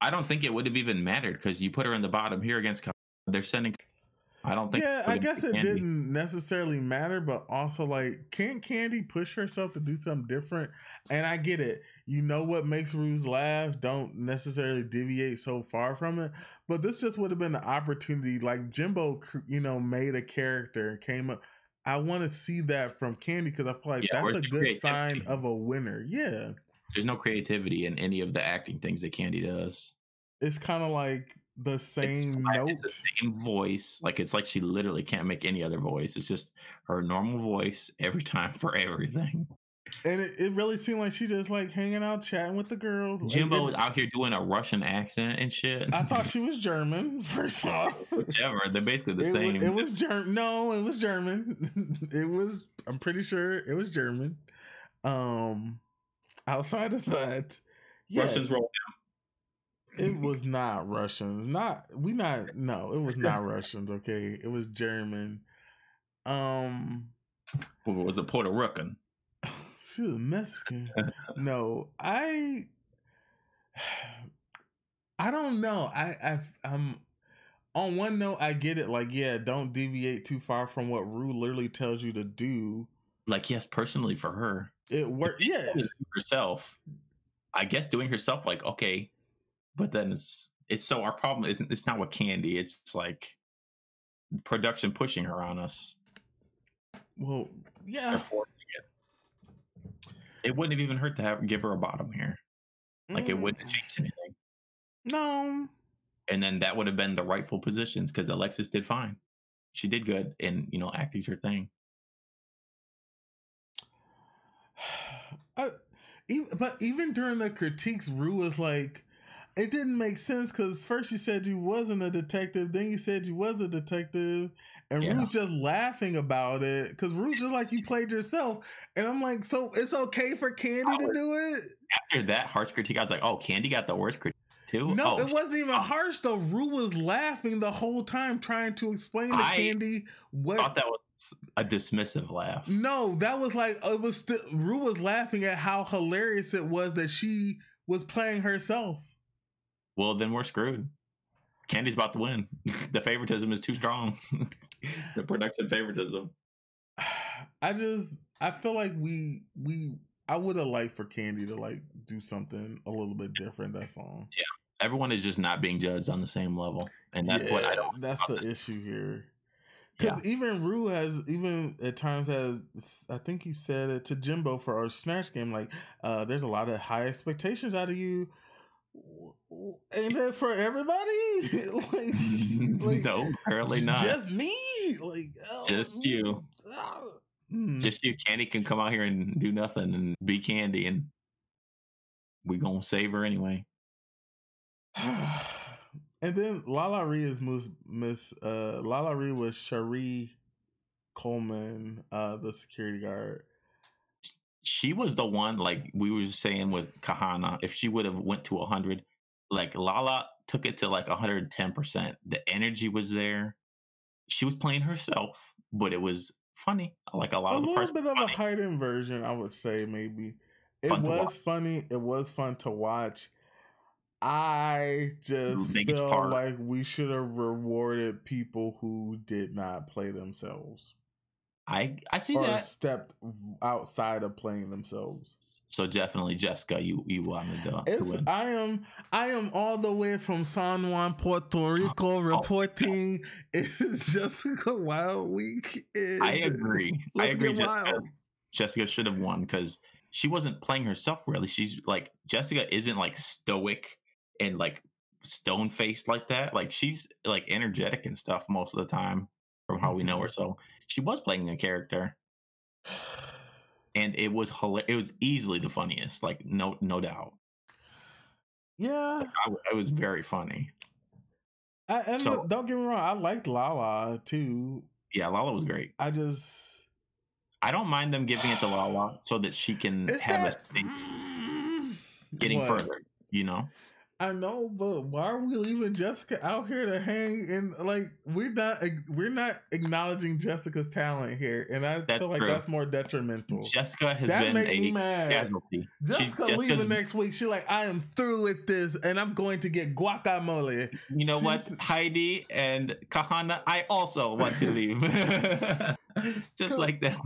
Speaker 2: I don't think it would have even mattered because you put her in the bottom here against. They're sending. I don't think.
Speaker 1: yeah, I guess it
Speaker 2: Kandy.
Speaker 1: didn't necessarily matter, but also like, can't Kandy push herself to do something different? And I get it. You know what makes Ruse laugh? Don't necessarily deviate so far from it. But this just would have been an opportunity. Like Jimbo, you know, made a character came up. I want to see that from Kandy because I feel like
Speaker 2: Yeah,
Speaker 1: that's a good sign of a winner. Yeah,
Speaker 2: There's no creativity in any of the acting things that Kandy does.
Speaker 1: it's kind of like the same
Speaker 2: it's,
Speaker 1: note.
Speaker 2: It's the same voice. Like it's like she literally can't make any other voice. It's just her normal voice every time for everything.
Speaker 1: And it, it really seemed like she just like hanging out, chatting with the girls.
Speaker 2: Jimbo was out here doing a Russian accent and shit.
Speaker 1: I thought she was German. First off,
Speaker 2: whichever. They're basically the
Speaker 1: it
Speaker 2: same.
Speaker 1: Was, it was German. No, it was German. it was. I'm pretty sure it was German. Um, outside of that, yeah,
Speaker 2: Russians roll
Speaker 1: it was not Russians. Not we not. No, it was not Russians. Okay, it was German. Um,
Speaker 2: down. Was it Puerto Rican?
Speaker 1: She was Mexican. no, I. I don't know. I I I'm on one note. I get it. Like, yeah, don't deviate too far from what Ru literally tells you to do.
Speaker 2: Like, yes, personally for her.
Speaker 1: It worked. Yeah,
Speaker 2: herself. I guess doing herself, like, okay. But then it's it's so our problem isn't it's not with Kandy, it's like production pushing her on us.
Speaker 1: well, yeah.
Speaker 2: forcing it. Wouldn't have even hurt to have give her a bottom here. Like it wouldn't have
Speaker 1: Mm,
Speaker 2: changed anything.
Speaker 1: No,
Speaker 2: And then that would have been the rightful positions because Alexis did fine. She did good and you know, acting's her thing.
Speaker 1: I, even, but even during the critiques, Ru was like, it didn't make sense because first you said you wasn't a detective, then you said you was a detective, and
Speaker 2: Yeah.
Speaker 1: Ru's just laughing about it because Ru's just like you played yourself, and I'm like, so it's okay for Kandy to
Speaker 2: Oh,
Speaker 1: do it?
Speaker 2: After that harsh critique, I was like, oh, Kandy got the worst critique too.
Speaker 1: No,
Speaker 2: oh,
Speaker 1: it wasn't even oh. harsh though. Ru was laughing the whole time trying to explain to
Speaker 2: I
Speaker 1: Kandy what I
Speaker 2: thought that was a dismissive laugh.
Speaker 1: No, that was like it was still Ru was laughing at how hilarious it was that she was playing herself.
Speaker 2: Well, then we're screwed. Kandy's about to win. the favoritism is too strong. the production favoritism.
Speaker 1: I just I feel like we we I would have liked for Kandy to like do something a little bit different. That's all.
Speaker 2: Yeah, everyone is just not being judged on the same level, and that's what I don't.
Speaker 1: That's the
Speaker 2: this.
Speaker 1: issue here. Because even Ru has even at times has I think he said it to Jimbo for our snatch game like uh there's a lot of high expectations out of you. Ain't that for everybody? like, like
Speaker 2: no, apparently not.
Speaker 1: Just me, like oh,
Speaker 2: Just you.
Speaker 1: mm.
Speaker 2: Just you. Kandy can come out here and do nothing and be Kandy, and we gonna save her anyway.
Speaker 1: and then LaLa Ri is Miss Miss uh LaLa Ri was Cherie Coleman, uh the security guard.
Speaker 2: She was the one, like we were saying with Kahanna. If she would have went to a hundred, like Lala took it to like hundred and ten percent. The energy was there. She was playing herself, but it was funny. Like a lot
Speaker 1: a
Speaker 2: of the
Speaker 1: little bit of a heightened version, I would say maybe. It
Speaker 2: Fun
Speaker 1: was funny. It was fun to watch. I just feel
Speaker 2: part.
Speaker 1: like we should have rewarded people who did not play themselves
Speaker 2: I I see
Speaker 1: or
Speaker 2: that.
Speaker 1: stepped outside of playing themselves.
Speaker 2: So definitely, Jessica, you you wanted to, to
Speaker 1: It's
Speaker 2: win.
Speaker 1: I am I am all the way from San Juan, Puerto Rico, reporting. It's Jessica Wild Week.
Speaker 2: I agree. I
Speaker 1: Let's
Speaker 2: agree.
Speaker 1: get
Speaker 2: Jessica,
Speaker 1: wild.
Speaker 2: Jessica should have won because she wasn't playing herself really. She's like Jessica isn't like stoic and like stone faced like that. Like she's like energetic and stuff most of the time from how we know
Speaker 1: Mm-hmm.
Speaker 2: her. So she was playing a character, and it was hila- It was easily the funniest. Like no no doubt.
Speaker 1: Yeah,
Speaker 2: Like, I it was very funny.
Speaker 1: I, and
Speaker 2: So-
Speaker 1: don't get me wrong, I liked Lala too.
Speaker 2: Yeah, Lala was great.
Speaker 1: I just
Speaker 2: I don't mind them giving it to Lala so that she can have
Speaker 1: that,
Speaker 2: a
Speaker 1: Mm,
Speaker 2: getting
Speaker 1: what?
Speaker 2: further. You know.
Speaker 1: I know, but why are we leaving Jessica out here to hang? And like, we're not we're not acknowledging Jessica's talent here, and I
Speaker 2: That's
Speaker 1: feel like
Speaker 2: true.
Speaker 1: that's more detrimental.
Speaker 2: Jessica has
Speaker 1: that
Speaker 2: been
Speaker 1: made me
Speaker 2: a
Speaker 1: mad.
Speaker 2: casualty. She-
Speaker 1: Jessica
Speaker 2: Jessica's-
Speaker 1: leaving next week. She like, I am through with this, and I'm going to get guacamole.
Speaker 2: You know what, Heidi and Kahanna, I also want to leave, just like them.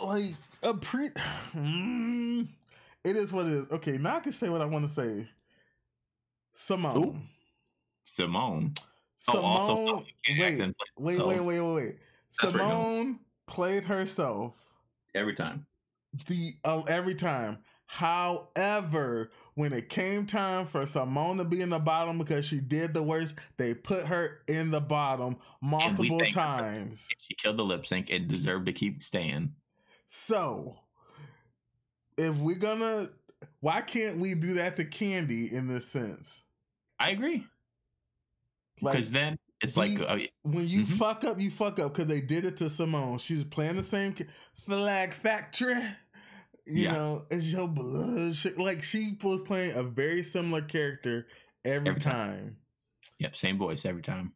Speaker 1: Like a pre. Mm, it is what it is. Okay, now I can say what I want to say. Simone.
Speaker 2: Simone.
Speaker 1: Simone.
Speaker 2: Oh, also
Speaker 1: wait, wait, wait, wait, wait, wait.
Speaker 2: That's.
Speaker 1: Simone played herself
Speaker 2: every time.
Speaker 1: the uh, every time. However, when it came time for Simone to be in the bottom because she did the worst, they put her in the bottom multiple times.
Speaker 2: She killed the lip sync and deserved to keep staying.
Speaker 1: So, if we're gonna, why can't we do that to Kandy in this sense?
Speaker 2: I agree. Because then it's
Speaker 1: we-
Speaker 2: like uh,
Speaker 1: When you
Speaker 2: Mhm.
Speaker 1: fuck up, you fuck up because they did it to Simone. She's playing the same flag factory. You
Speaker 2: Yeah.
Speaker 1: know, it's your blood. Like she was playing a very similar character every,
Speaker 2: Every
Speaker 1: time.
Speaker 2: time. yep, same voice every time.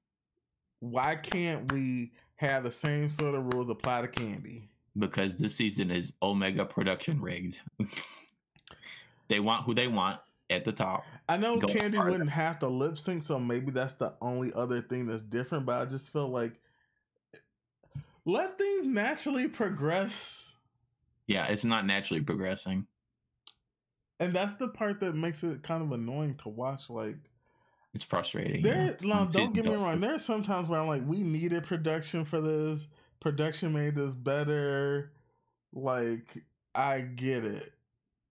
Speaker 1: Why can't we have the same sort of rules apply to Kandy?
Speaker 2: Because this season is Omega production rigged. they want who they want at the top.
Speaker 1: I know Kandy
Speaker 2: farther.
Speaker 1: wouldn't have to lip sync, so maybe that's the only other thing that's different. But I just feel like let things naturally progress.
Speaker 2: Yeah, it's not naturally progressing.
Speaker 1: And that's the part that makes it kind of annoying to watch. Like
Speaker 2: It's frustrating.
Speaker 1: there,
Speaker 2: yeah.
Speaker 1: no, don't
Speaker 2: season
Speaker 1: get me wrong. There are some times where I'm like, we needed production for this. Production made this better. Like I get it,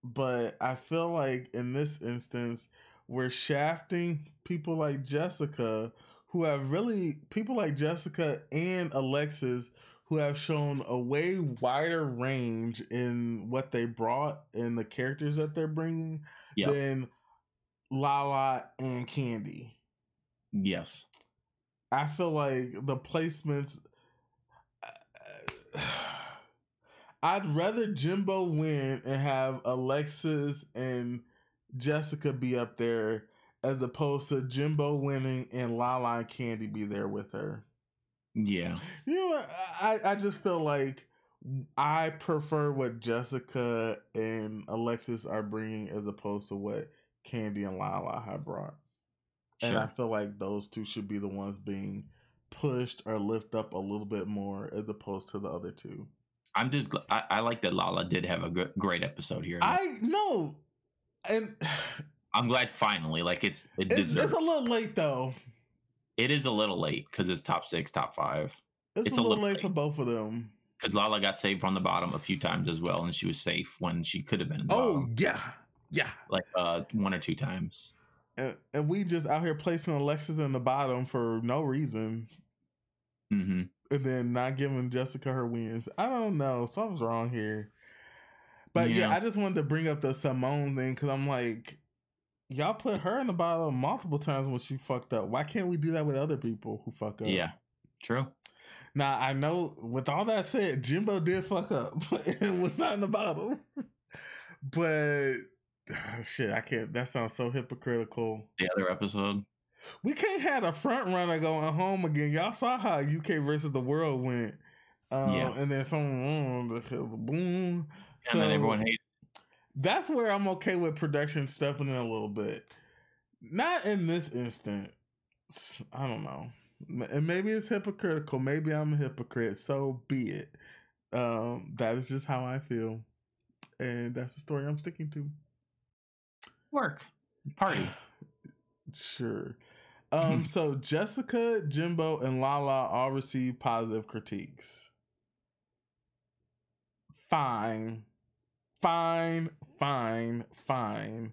Speaker 1: but I feel like in this instance, we're shafting people like Jessica, who have really people like Jessica and Alexis who have shown a way wider range in what they brought and the characters that they're bringing
Speaker 2: Yep.
Speaker 1: than Lala and Kandy.
Speaker 2: Yes.
Speaker 1: I feel like the placements. Uh, uh, I'd rather Jimbo win and have Alexis and Jessica be up there as opposed to Jimbo winning and Lala and Kandy be there with her.
Speaker 2: Yeah.
Speaker 1: You know what? I, I just feel like I prefer what Jessica and Alexis are bringing as opposed to what Kandy and Lala have brought. And I feel like those two should be the ones being pushed or lift up a little bit more as opposed to the other two.
Speaker 2: I'm just gl- I, I like that Lala did have a good, great episode here.
Speaker 1: I know, and
Speaker 2: I'm glad finally, like it's it
Speaker 1: it's, it's a little late though.
Speaker 2: it is a little late because it's top six, top five.
Speaker 1: It's,
Speaker 2: It's
Speaker 1: a
Speaker 2: a
Speaker 1: little
Speaker 2: little
Speaker 1: late for both of them.
Speaker 2: Because Lala got saved from the bottom a few times as well, and she was safe when she could have been
Speaker 1: Oh
Speaker 2: bottom,
Speaker 1: yeah, yeah.
Speaker 2: like uh one or two times.
Speaker 1: And, and we just out here placing Alexis in the bottom for no reason,
Speaker 2: hmm
Speaker 1: and then not giving Jessica her wins. I don't know. Something's wrong here. But yeah,
Speaker 2: Yeah.
Speaker 1: I just wanted to bring up the Simone thing because I'm like, y'all put her in the bottom multiple times when she fucked up. Why can't we do that with other people who fuck up?
Speaker 2: Yeah, true.
Speaker 1: Now I know. With all that said, Jimbo did fuck up and was not in the bottom. but shit, I can't. That sounds so hypocritical.
Speaker 2: The other episode.
Speaker 1: We can't have a front runner going home again. Y'all saw how UK versus the world went. Um,
Speaker 2: Yeah.
Speaker 1: And then someone, boom.
Speaker 2: And then everyone hated.
Speaker 1: That's where I'm okay with production stepping in a little bit. Not in this instance. I don't know. And maybe it's hypocritical. Maybe I'm a hypocrite. So be it. Um, that is just how I feel. And that's the story I'm sticking to.
Speaker 2: Work. Party.
Speaker 1: Sure. Um, so Jessica, Jimbo, and Lala all received positive critiques. Fine. Fine, fine, fine.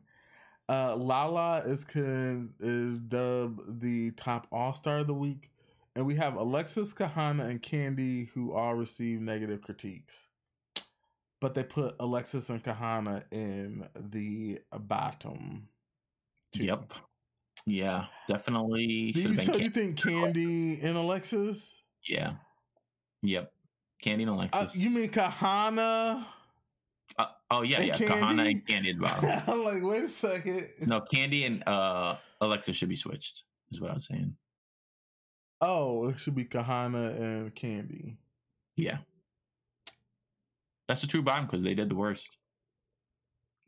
Speaker 1: Uh Lala is con- is dubbed the top all-star of the week. And we have Alexis Kahanna and Kandy who all received negative critiques. But they put Alexis and Kahanna in the bottom. two.
Speaker 2: Yep. Yeah, definitely
Speaker 1: you,
Speaker 2: have
Speaker 1: so you think Kandy and Alexis?
Speaker 2: yeah. Yep. Kandy and
Speaker 1: Uh,
Speaker 2: Alexis.
Speaker 1: you mean Kahanna?
Speaker 2: Uh, oh yeah,
Speaker 1: and
Speaker 2: yeah.
Speaker 1: Kandy?
Speaker 2: Kahanna and Kandy the bottom.
Speaker 1: I'm like, wait a second.
Speaker 2: no, Kandy and uh Alexa should be switched. Is what I was saying.
Speaker 1: Oh, it should be Kahanna and Kandy.
Speaker 2: Yeah. That's the true bottom because they did the worst.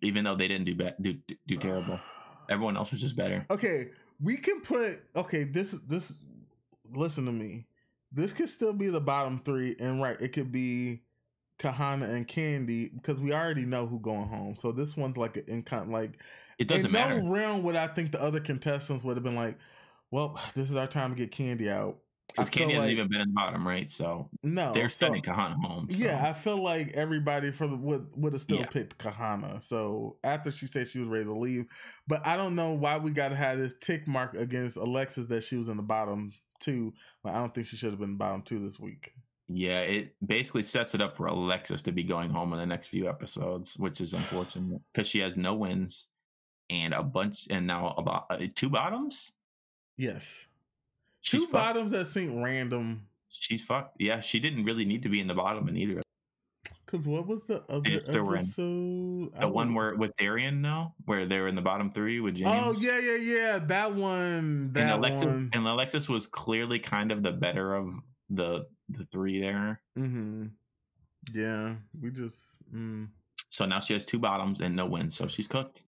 Speaker 2: Even though they didn't do bad, do do, do terrible. Everyone else was just better.
Speaker 1: Okay, we can put okay. This this listen to me. This could still be the bottom three, and right, it could be Kahanna and Kandy because we already know who going home. So this one's like an incon like
Speaker 2: It doesn't
Speaker 1: in
Speaker 2: matter.
Speaker 1: no realm would I think the other contestants would have been like, well, this is our time to get Kandy out.
Speaker 2: Because Kandy
Speaker 1: feel
Speaker 2: hasn't even been in the bottom, right? So
Speaker 1: No,
Speaker 2: they're
Speaker 1: so-
Speaker 2: sending Kahanna home. so-
Speaker 1: Yeah, I feel like everybody from would would have still
Speaker 2: Yeah.
Speaker 1: picked Kahanna. So after she said she was ready to leave, but I don't know why we got to have this tick mark against Alexis that she was in the bottom two. But I don't think she should have been bottom two this week.
Speaker 2: Yeah, it basically sets it up for Alexis to be going home in the next few episodes, which is unfortunate because she has no wins and a bunch, and now about uh, two bottoms.
Speaker 1: Yes,
Speaker 2: She's
Speaker 1: two
Speaker 2: fucked.
Speaker 1: bottoms that seem random.
Speaker 2: She's fucked. Yeah, she didn't really need to be in the bottom in either.
Speaker 1: Cause what was the other
Speaker 2: If they were in-
Speaker 1: episode?
Speaker 2: The one where with Darienne, no, where they were in the bottom three with Jaymes.
Speaker 1: Oh yeah, yeah, yeah. That one. That
Speaker 2: and Alexis
Speaker 1: one.
Speaker 2: and Alexis was clearly kind of the better of the the three there.
Speaker 1: Mm-hmm. Yeah, we just. Mm.
Speaker 2: So now she has two bottoms and no wins, so she's cooked.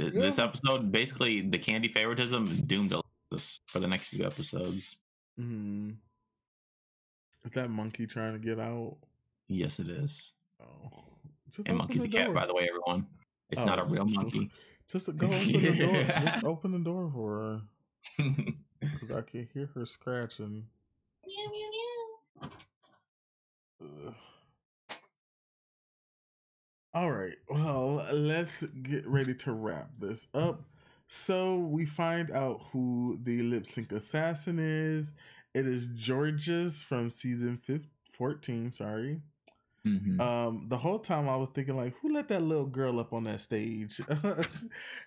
Speaker 2: Th- This episode, basically, the kandy favoritism is doomed to Alexis for the next few episodes.
Speaker 1: Mm. Is that monkey trying to get out?
Speaker 2: Yes, it is.
Speaker 1: Oh, just
Speaker 2: And monkey's
Speaker 1: the
Speaker 2: a cat,
Speaker 1: door.
Speaker 2: by the way, everyone. It's not a
Speaker 1: Oh.
Speaker 2: real monkey.
Speaker 1: Just go open the door. Just open the door for her. 'cause I can hear her scratching. Ugh. All right. Well, let's get ready to wrap this up. So we find out who the lip sync assassin is. It is Jorgeous from season 15, 14, sorry.
Speaker 2: Mhm.
Speaker 1: Um, the whole time I was thinking like, who let that little girl up on that stage?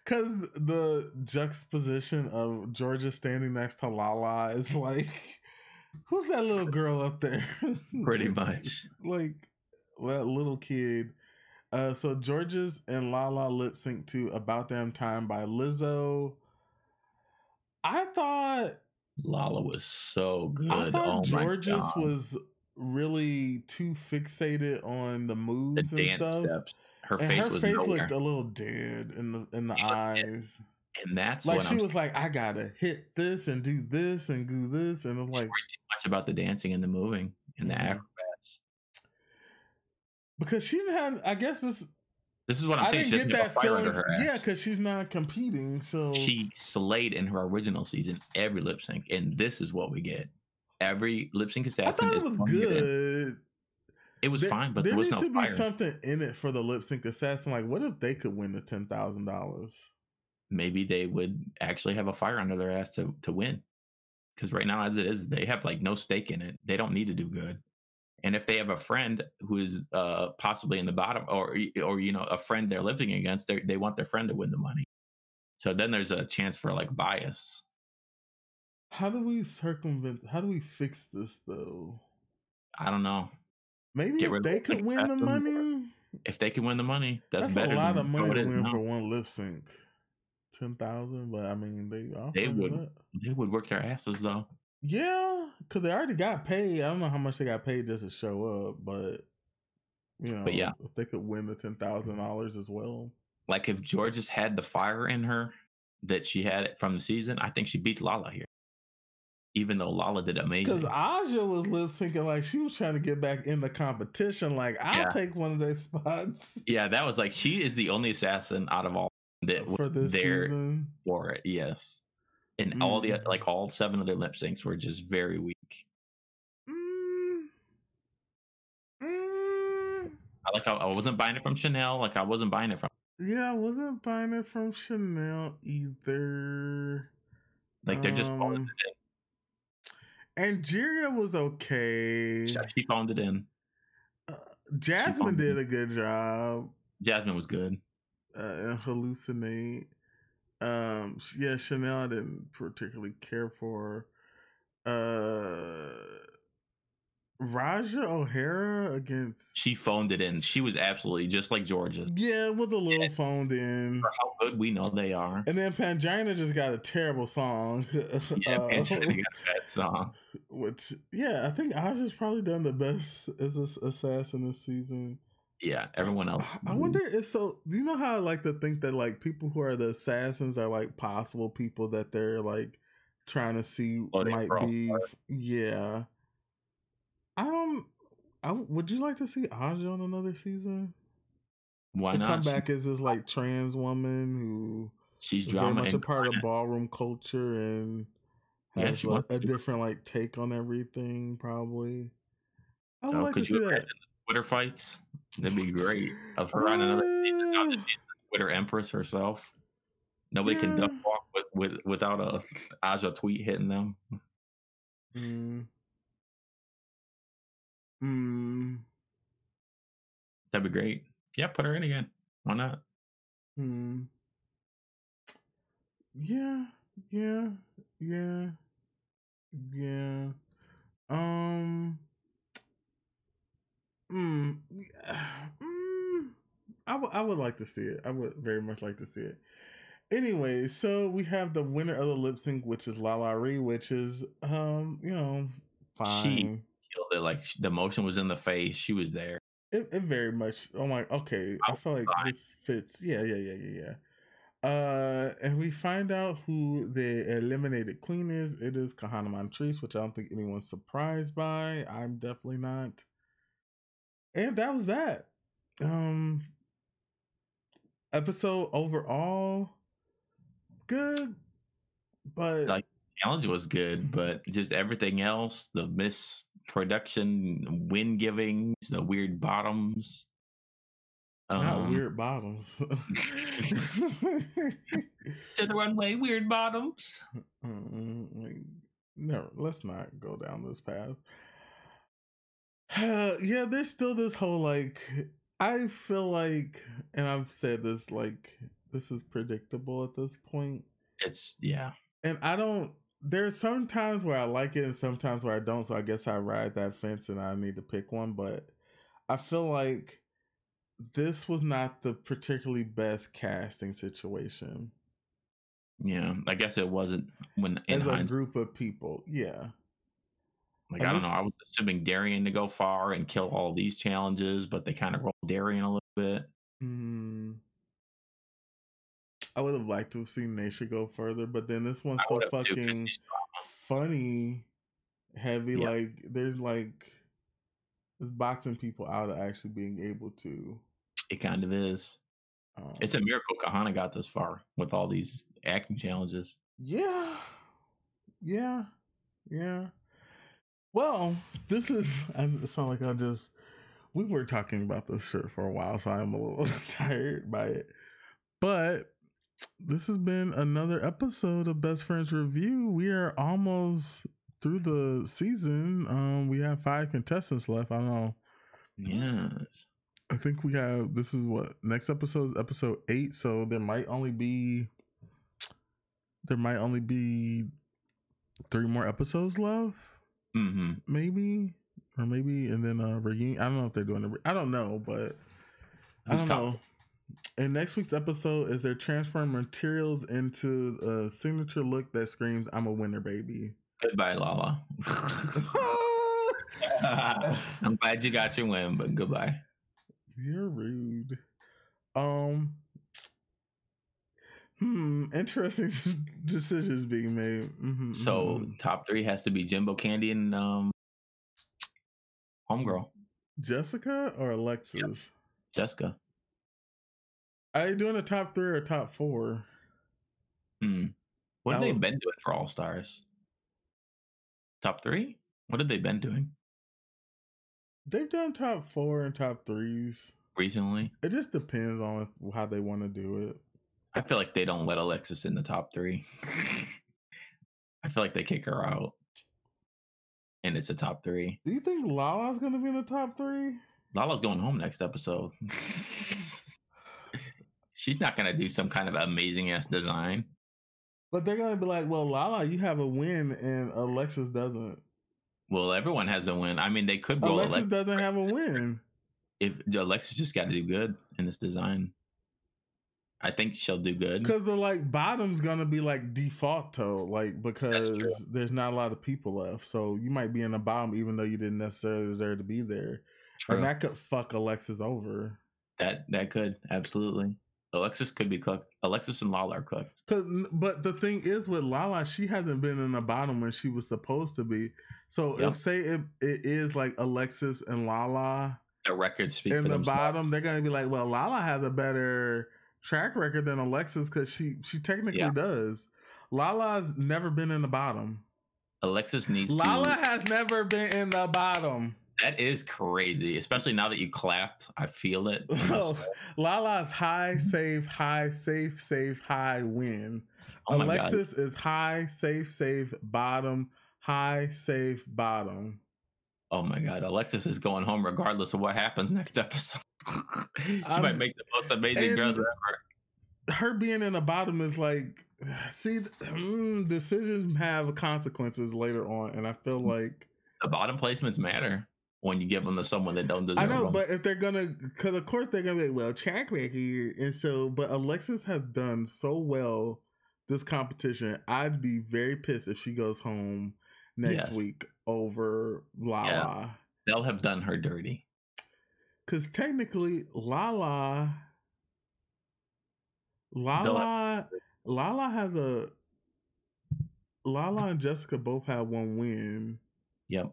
Speaker 1: Because the juxtaposition of Jorgeous standing next to Lala is like, who's that little girl up there?
Speaker 2: Pretty much.
Speaker 1: like that little kid. Uh, so Jorgeous and Lala lip sync to "About Damn Time" by Lizzo. I thought
Speaker 2: Lala was so good.
Speaker 1: I thought
Speaker 2: oh Jorgeous
Speaker 1: was really too fixated on the
Speaker 2: the
Speaker 1: moves and
Speaker 2: dance
Speaker 1: stuff.
Speaker 2: steps. Her
Speaker 1: And
Speaker 2: face
Speaker 1: her
Speaker 2: was
Speaker 1: face
Speaker 2: nowhere.
Speaker 1: looked a little dead in the in the
Speaker 2: She
Speaker 1: eyes.
Speaker 2: and that's
Speaker 1: Like she
Speaker 2: I'm
Speaker 1: was like, I gotta hit this and do this and do this, and I'm like,
Speaker 2: too much about the dancing and the moving and the
Speaker 1: Mhm.
Speaker 2: acrobats.
Speaker 1: Because she didn't have. I guess this.
Speaker 2: This is what I'm
Speaker 1: I
Speaker 2: saying. She
Speaker 1: didn't
Speaker 2: doesn't
Speaker 1: get that
Speaker 2: fire
Speaker 1: feeling.
Speaker 2: under her ass.
Speaker 1: Yeah, because she's not competing. So
Speaker 2: she slayed in her original season every lip sync, and this is what we get. Every lip sync assassin.
Speaker 1: I thought
Speaker 2: is
Speaker 1: it was
Speaker 2: throwing it in.
Speaker 1: good.
Speaker 2: It was
Speaker 1: There-
Speaker 2: fine, but
Speaker 1: there
Speaker 2: there was
Speaker 1: needs
Speaker 2: no
Speaker 1: to
Speaker 2: fire.
Speaker 1: be something in it for the lip sync assassin. Like, what if they could win the ten thousand dollars?
Speaker 2: Maybe they would actually have a fire under their ass to to win. Because right now, as it is, they have like no stake in it. They don't need to do good. And if they have a friend who is uh, possibly in the bottom, or or you know a friend they're living against, they they want their friend to win the money. So then there's a chance for like bias.
Speaker 1: How do we circumvent? How do we fix this though?
Speaker 2: I don't know
Speaker 1: Maybe if they could win the money.
Speaker 2: if they can win the money. That's,
Speaker 1: That's,
Speaker 2: better.
Speaker 1: a lot
Speaker 2: than
Speaker 1: of money to win for one lip sync. Ten thousand, but I mean they
Speaker 2: They would.
Speaker 1: that.
Speaker 2: They would work their asses though.
Speaker 1: Yeah, because they already got paid. I don't know how much they got paid just to show up, but you know,
Speaker 2: But yeah.
Speaker 1: if they could win the ten thousand dollars as well.
Speaker 2: Like if Jorgeous had the fire in her that she had it from the season, I think she beats Lala here. Even though Lala did amazing.
Speaker 1: Because Aja was lip syncing like she was trying to get back in the competition. Like I'll
Speaker 2: Yeah.
Speaker 1: take one of those spots
Speaker 2: Yeah, that was like she is the only assassin out of all that
Speaker 1: for this
Speaker 2: there
Speaker 1: season.
Speaker 2: for it. Yes, and all the
Speaker 1: Mm.
Speaker 2: like all seven of their lip syncs were just very weak.
Speaker 1: Mm. Mm.
Speaker 2: I like how I wasn't buying it from Chanel. Like I wasn't buying it from
Speaker 1: Yeah, I wasn't buying it from Chanel either.
Speaker 2: like they're just
Speaker 1: Um,
Speaker 2: it
Speaker 1: And Jiria was okay.
Speaker 2: She- She phoned it in.
Speaker 1: Jasmine did
Speaker 2: it.
Speaker 1: a good job.
Speaker 2: Jasmine was good.
Speaker 1: Uh, and hallucinate. Um, yeah, Chanel I didn't particularly care for. Uh, Raja O'Hara against.
Speaker 2: She phoned it in. She was absolutely just like Georgia.
Speaker 1: Yeah, it was a little phoned in.
Speaker 2: For how good we know they are.
Speaker 1: And then Pangina just got a terrible song.
Speaker 2: Yeah,
Speaker 1: Uh,
Speaker 2: Pangina got a bad song.
Speaker 1: which, yeah, I think Aja's probably done the best as an assassin this season.
Speaker 2: Yeah, everyone else.
Speaker 1: I- wonder if so. Do you know how I like to think that like people who are the assassins are like possible people that they're like trying to see
Speaker 2: Oh,
Speaker 1: might be? Yeah. Um, I don't. I would you like to see Aja on another season?
Speaker 2: Why not?
Speaker 1: come back as this like trans woman who
Speaker 2: she's
Speaker 1: very much a part of ballroom culture and
Speaker 2: Yeah,
Speaker 1: has
Speaker 2: she
Speaker 1: a, a different like take on everything. Probably. I would
Speaker 2: Oh,
Speaker 1: like to see that.
Speaker 2: Imagine the Twitter fights? That'd be great. Of her on another season, now that
Speaker 1: Uh,
Speaker 2: she's the Twitter empress herself. Nobody can duck walk with, with without a Aja tweet hitting them.
Speaker 1: Mm. Hmm.
Speaker 2: That'd be great. Yeah, put her in again. Why not?
Speaker 1: Hmm. Yeah. Yeah. Yeah. Yeah. Um. Mm, mm, I would I would like to see it. I would very much like to see it. Anyway, so we have the winner of the lip sync, which is La La Ri, which is um, you know, fine.
Speaker 2: She killed it. Like the motion was in the face. She was there.
Speaker 1: It, it very much. Oh my. Okay, I, feel like this fits. Yeah, yeah, yeah, yeah, yeah. Uh, and we find out who the eliminated queen is. It is Kahanna Montrese, which I don't think anyone's surprised by. I'm definitely not. And that was that. Um, episode overall good, but
Speaker 2: like the challenge was good, but just everything else, the misproduction, wind givings, the weird bottoms.
Speaker 1: Not um, weird bottoms. to
Speaker 2: the runway, weird bottoms.
Speaker 1: no, let's not go down this path. Uh, yeah, there's still this whole like. I feel like, and I've said this like this is predictable at this point.
Speaker 2: It's yeah.
Speaker 1: And I don't there's some times where I like it and sometimes where I don't, so I guess I ride that fence and I need to pick one, but I feel like this was not the particularly best casting situation.
Speaker 2: Yeah, I guess it wasn't when
Speaker 1: as a group of people. Yeah,
Speaker 2: like and I don't this, know. I was assuming Darienne to go far and kill all these challenges, but they kind of rolled Darienne a little bit.
Speaker 1: Mm, I would have liked to have seen Naysha go further, but then this one's so fucking funny, heavy. Yeah. Like there's like it's boxing people out of actually being able to.
Speaker 2: It kind of is. Um, it's a um miracle Kahanna got this far with all these acting challenges.
Speaker 1: Yeah, yeah, yeah. Well, this is. I sound like I just. We were talking about this shirt for a while, so I'm a little tired by it. But this has been another episode of Best Friends RuView. We are almost through the season. Um, we have five contestants left. I don't know.
Speaker 2: Yes.
Speaker 1: I think we have this is what next episode is episode eight, so there might only be there might only be three more episodes left.
Speaker 2: Mm-hmm.
Speaker 1: Maybe. Or maybe and then uh reunion. I don't know if they're doing it. I don't know, but I don't know in next week's episode is they're transferring materials into a signature look that screams "I'm a winner, baby."
Speaker 2: Goodbye, Lala. I'm glad you got your win, but goodbye.
Speaker 1: You're rude. Um. Hmm. Interesting decisions being made. Mm-hmm,
Speaker 2: so mm-hmm. top three has to be Jimbo Kandy and um, Homegirl.
Speaker 1: Jessica or Alexis? Yep.
Speaker 2: Jessica.
Speaker 1: Are you doing a top three or a top four?
Speaker 2: Hmm. What have they been doing for All Stars? Top three? What have they been doing?
Speaker 1: They've done top four and top threes
Speaker 2: recently.
Speaker 1: It just depends on how they want to do it.
Speaker 2: I feel like they don't let Alexis in the top three. I feel like they kick her out, and it's a top three.
Speaker 1: Do you think Lala's gonna be in the top three?
Speaker 2: Lala's going home next episode. she's not gonna do some kind of amazing ass design.
Speaker 1: But they're gonna be like, "Well, Lala, you have a win, and Alexis doesn't."
Speaker 2: Well, everyone has a win. I mean, they could.
Speaker 1: Roll Alexis, Alexis doesn't have a win.
Speaker 2: If Alexis just got to do good in this design, I think she'll do good.
Speaker 1: Because the like bottom's gonna be like default though, like because there's not a lot of people left, so you might be in the bottom even though you didn't necessarily deserve to be there, True. and that could fuck Alexis over.
Speaker 2: That that could absolutely. Alexis could be cooked. Alexis and Lala are cooked.
Speaker 1: But the thing is with Lala, she hasn't been in the bottom when she was supposed to be. So yep. if say it, it is like Alexis and Lala,
Speaker 2: the record speak
Speaker 1: in the themselves. bottom, they're gonna be like, well, Lala has a better track record than Alexis because she she technically yeah. does. Lala's never been in the bottom.
Speaker 2: Alexis needs
Speaker 1: Lala to... has never been in the bottom.
Speaker 2: That is crazy, especially now that you clapped. I feel it.
Speaker 1: Oh, Lala's high, safe, high, safe, safe, high, win. Oh Alexis is high, safe, safe, bottom, high, safe, bottom.
Speaker 2: Oh my god, Alexis is going home regardless of what happens next episode. she
Speaker 1: I'm-
Speaker 2: might make the most amazing dress ever.
Speaker 1: her being in the bottom is like see mm, decisions have consequences later on and i feel like
Speaker 2: The bottom placements matter when you give them to someone that don't deserve it.
Speaker 1: i know
Speaker 2: them.
Speaker 1: but if they're gonna because of course they're gonna be like well track record and so but alexis has done so well this competition i'd be very pissed if she goes home next
Speaker 2: Yes.
Speaker 1: week over lala
Speaker 2: Yeah. They'll have done her dirty.
Speaker 1: Because technically lala lala lala has a lala and jessica both have one win
Speaker 2: Yep.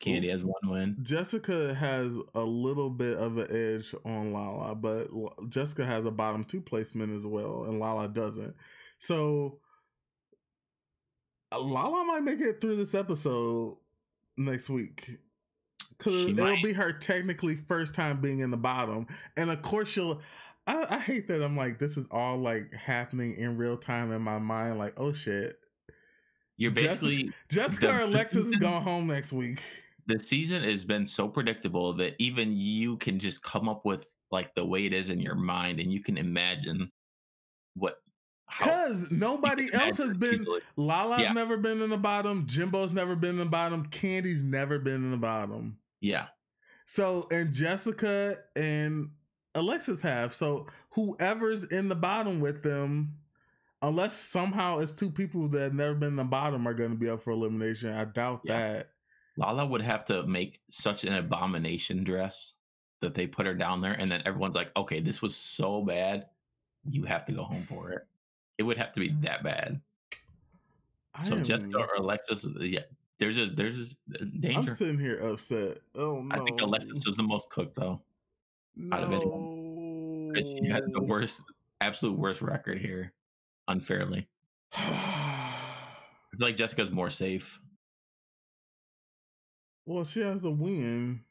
Speaker 2: Kandy has one win.
Speaker 1: Jessica has a little bit of an edge on Lala, but Jessica has a bottom two placement as well, and Lala doesn't. So uh, Lala might make it through this episode next week. Cause it'll
Speaker 2: might.
Speaker 1: be her technically first time being in the bottom, and of course she'll. I, I hate that I'm like this is all like happening in real time in my mind. Like, oh shit,
Speaker 2: You're
Speaker 1: Jessica-
Speaker 2: basically
Speaker 1: Jessica
Speaker 2: The-
Speaker 1: Alexis is going home next week.
Speaker 2: the season has been so predictable that even you can just come up with like the way it is in your mind and you can imagine what
Speaker 1: Because nobody else has been.
Speaker 2: easily.
Speaker 1: Lala's
Speaker 2: Yeah.
Speaker 1: never been in the bottom. Jimbo's never been in the bottom. Kandy's never been in the bottom.
Speaker 2: Yeah
Speaker 1: So, and Jessica and Alexis have. So, whoever's in the bottom with them, unless somehow it's two people that have never been in the bottom, are going to be up for elimination. I doubt
Speaker 2: Yeah.
Speaker 1: that.
Speaker 2: Lala would have to make such an abomination dress that they put her down there and then everyone's like okay this was so bad you have to go home for it it would have to be that bad
Speaker 1: I
Speaker 2: so Jessica or Alexis yeah there's a there's a
Speaker 1: I'm sitting here upset. Oh no!
Speaker 2: I think Alexis is the most cooked though out of
Speaker 1: no.
Speaker 2: 'cause she has the worst absolute worst record here unfairly I feel like Jessica's more safe
Speaker 1: Well, she has a win.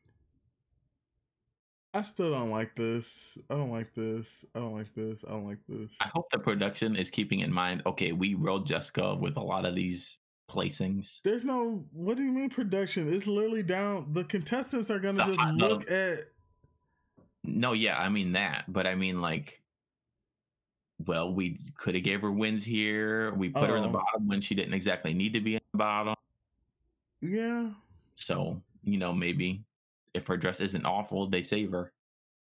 Speaker 1: I still don't like this. I don't like this. I don't like this. I don't like this.
Speaker 2: I hope the production is keeping in mind. Okay, we rode Jessica with a lot of these placings.
Speaker 1: There's no. What do you mean production? It's literally down. The contestants are gonna just look at.
Speaker 2: No, yeah, I mean that, but I mean like, well, we could have gave her wins here. We put her in the
Speaker 1: Oh.
Speaker 2: bottom when she didn't exactly need to be in the bottom.
Speaker 1: Yeah.
Speaker 2: So you know, maybe if her dress isn't awful, they save her,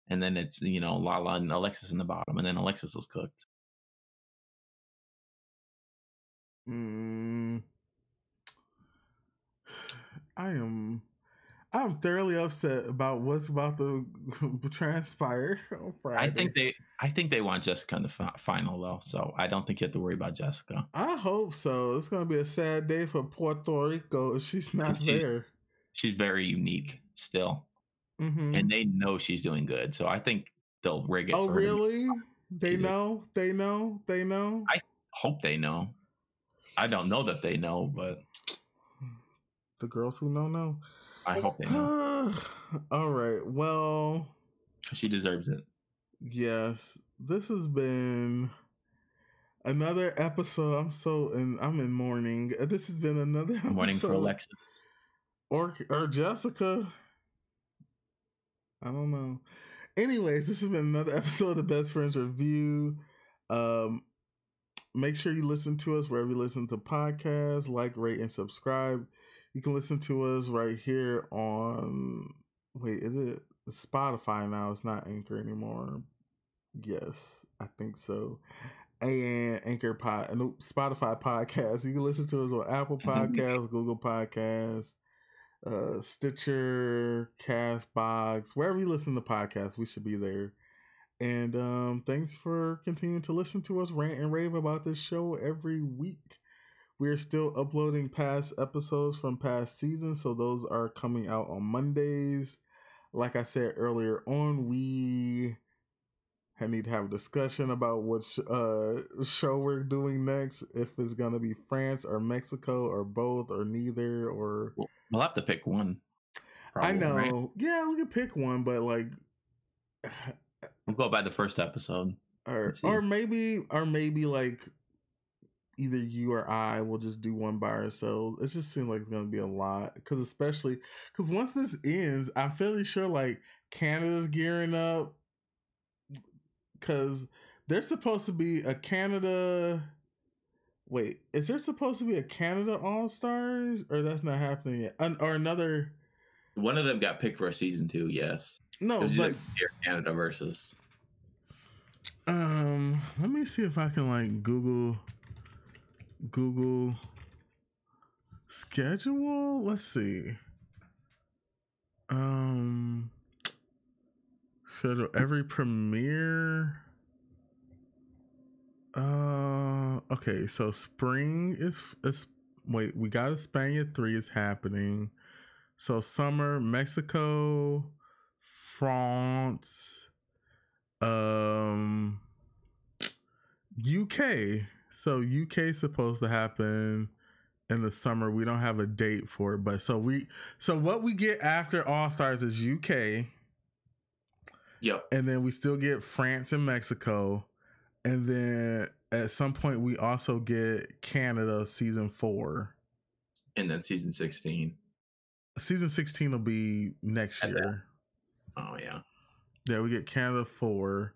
Speaker 2: and then it's you know Lala and Alexis in the bottom, and then Alexis was cooked.
Speaker 1: Mm, I am. I'm thoroughly upset about what's about to transpire on Friday.
Speaker 2: I think they, I think they want Jessica in the fi- final though, so I don't think you have to worry about Jessica.
Speaker 1: I hope so. It's gonna be a sad day for Puerto Rico if she's not
Speaker 2: She's-
Speaker 1: there.
Speaker 2: She's very unique still,
Speaker 1: hmm
Speaker 2: and they know she's doing good, so I think they'll rig it.
Speaker 1: Oh,
Speaker 2: for her
Speaker 1: really? They know. They know. They know.
Speaker 2: I- Hope they know. I don't know that they know, but
Speaker 1: the girls who know know.
Speaker 2: I hope they know
Speaker 1: All right. Well,
Speaker 2: she deserves it.
Speaker 1: yes. This has been another episode. I'm so and I'm in mourning. This has been another episode.
Speaker 2: Morning for Alexis.
Speaker 1: or or Jessica. I don't know. Anyways, this has been another episode of Best Friends RuView. Um, make sure you listen to us wherever you listen to podcasts. Like, rate, and subscribe. You can listen to us right here on. Wait, is it Spotify now? It's not Anchor anymore. Yes, I think so. And Anchor Pod, no, Spotify podcast. You can listen to us on Apple Podcasts, Google Podcasts, uh, Stitcher, Castbox, wherever you listen to podcasts, we should be there. And um, thanks for continuing to listen to us rant and rave about this show every week. We are still uploading past episodes from past seasons, so those are coming out on Mondays. Like I said earlier on, we I need to have a discussion about what sh- uh, show we're doing next. If it's gonna be France or Mexico or both or neither or
Speaker 2: We'll, we'll have to pick one.
Speaker 1: I know.
Speaker 2: right?
Speaker 1: Yeah, we could pick one, but like,
Speaker 2: We'll go by the first episode.
Speaker 1: or or maybe or maybe like either you or I will just do one by ourselves. It just seems like it's gonna be a lot because especially because once this ends, I'm fairly sure like Canada's gearing up because there's supposed to be a Canada. Wait, is there supposed to be a Canada All Stars or that's not happening yet? An- or another?
Speaker 2: One of them got picked for a season two. Yes.
Speaker 1: No, like
Speaker 2: Canada versus.
Speaker 1: Um, let me see if I can like Google Google schedule. Let's see. Um schedule every premiere. Uh okay, so spring is is wait, we got a España 3 is happening. So summer, Mexico, France, um UK. So UK is supposed to happen in the summer. We don't have a date for it, but so we so what we get after All Stars is UK,
Speaker 2: Yep.
Speaker 1: and then we still get France and Mexico, and then at some point we also get Canada season four.
Speaker 2: And then season sixteen.
Speaker 1: Season sixteen will be next
Speaker 2: At that.
Speaker 1: year.
Speaker 2: Oh yeah.
Speaker 1: Yeah, we get Canada four,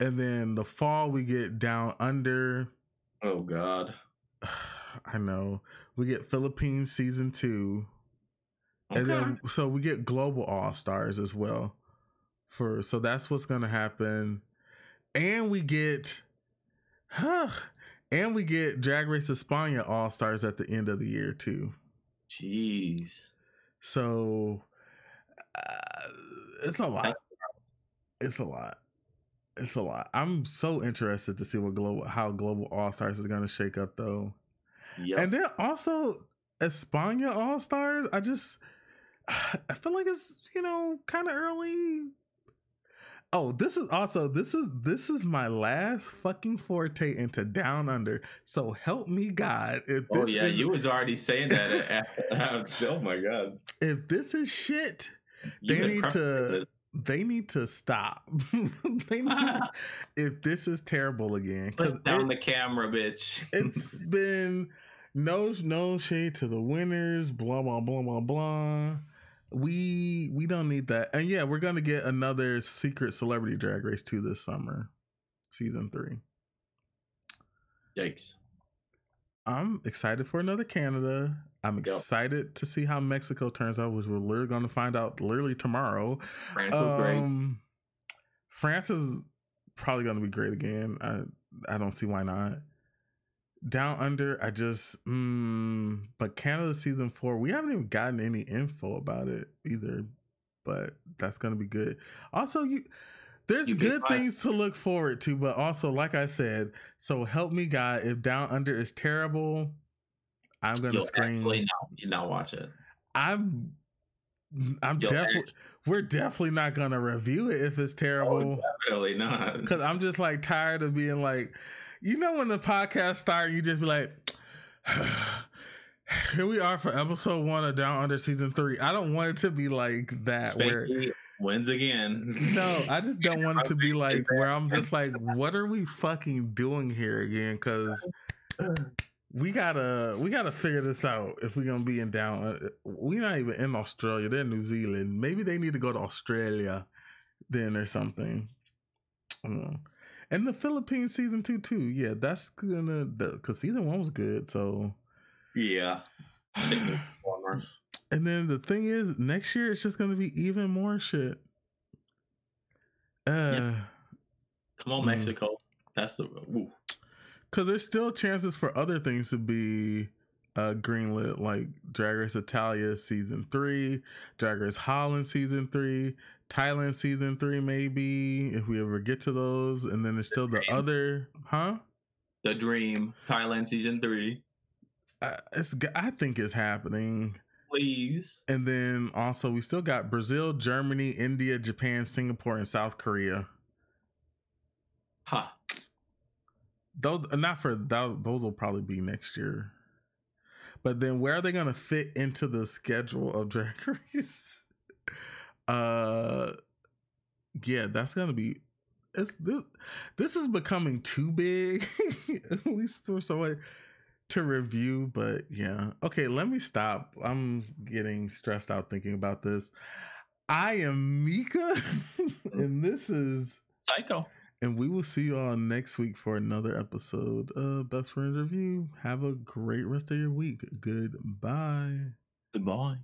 Speaker 1: and then the fall we get Down Under.
Speaker 2: Oh God.
Speaker 1: I know we get Philippines season two,
Speaker 2: Okay.
Speaker 1: and then so we get Global All Stars as well. For so that's what's gonna happen, and we get, huh, and we get Drag Race España All Stars at the end of the year too.
Speaker 2: Jeez.
Speaker 1: So uh, it's a lot. It's a lot. It's a lot. I'm so interested to see what global how global all stars is going to shake up though.
Speaker 2: Yep.
Speaker 1: And then also España All Stars. I just I feel like it's you know kind of early. Oh, this is also this is this is my last fucking forte into Down Under. So help me God if
Speaker 2: oh yeah,
Speaker 1: is,
Speaker 2: you was already saying that. oh my God.
Speaker 1: if this is shit,
Speaker 2: You've
Speaker 1: they need to
Speaker 2: this.
Speaker 1: They need to stop. if this is terrible again,
Speaker 2: Put down
Speaker 1: it-
Speaker 2: the camera, bitch.
Speaker 1: it's been no no shade to the winners blah blah blah blah blah we we don't need that and yeah we're gonna get another secret celebrity drag race 2 this summer season 3
Speaker 2: Yikes.
Speaker 1: i'm excited for another canada i'm
Speaker 2: Yep.
Speaker 1: excited to see how mexico turns out which we're literally gonna find out literally tomorrow.
Speaker 2: France was great.
Speaker 1: um france is probably gonna be great again. I i don't see why not. Down under i just mm, but canada season four we haven't even gotten any info about it either but that's gonna be good. Also you there's
Speaker 2: UK
Speaker 1: good things to look forward to but also like i said so help me god if down under is terrible i'm gonna
Speaker 2: You'll
Speaker 1: scream
Speaker 2: not, you not watch it.
Speaker 1: i'm mm, i'm
Speaker 2: You'll
Speaker 1: definitely we're definitely not gonna review it if it's oh, terrible
Speaker 2: Really not.
Speaker 1: because I'm just like tired of being like, you know, when the podcast start, you just be like, here we are for episode one of Down Under season three. I don't want it to be like that where.
Speaker 2: Spanky wins again.
Speaker 1: No, I just don't want it to be like where I'm just like, what are we fucking doing here again? Because we gotta we gotta figure this out if we're gonna be in down. uh, We're not even in Australia. They're in New Zealand. Maybe they need to go to Australia then or something. And the Philippines season two too. Yeah, that's gonna because season one was good. So
Speaker 2: yeah.
Speaker 1: And then the thing is, next year it's just gonna be even more shit. Uh.
Speaker 2: Come on,
Speaker 1: Mm.
Speaker 2: Mexico. That's the. Ooh.
Speaker 1: Because there's still chances for other things to be uh, greenlit, like Drag Race Italia season three, Drag Race Holland season three, Thailand season three, maybe if we ever get to those. And then there's still the other, huh?
Speaker 2: The Dream, Thailand season three.
Speaker 1: Uh, it's I think it's happening.
Speaker 2: Please.
Speaker 1: And then also we still got Brazil, Germany, India, Japan, Singapore, and South Korea.
Speaker 2: Ha.
Speaker 1: Those not for those, those will probably be next year. But then where are they gonna fit into the schedule of Drag Race? Uh yeah, that's gonna be it's this, this is becoming too big. At least for someone to review, but yeah. Okay, let me stop. I'm getting stressed out thinking about this. I am Mika, and this is
Speaker 2: Saiko.
Speaker 1: And we will see you all next week for another episode of Best Friends RuView. Have a great rest of your week. Goodbye.
Speaker 2: Goodbye.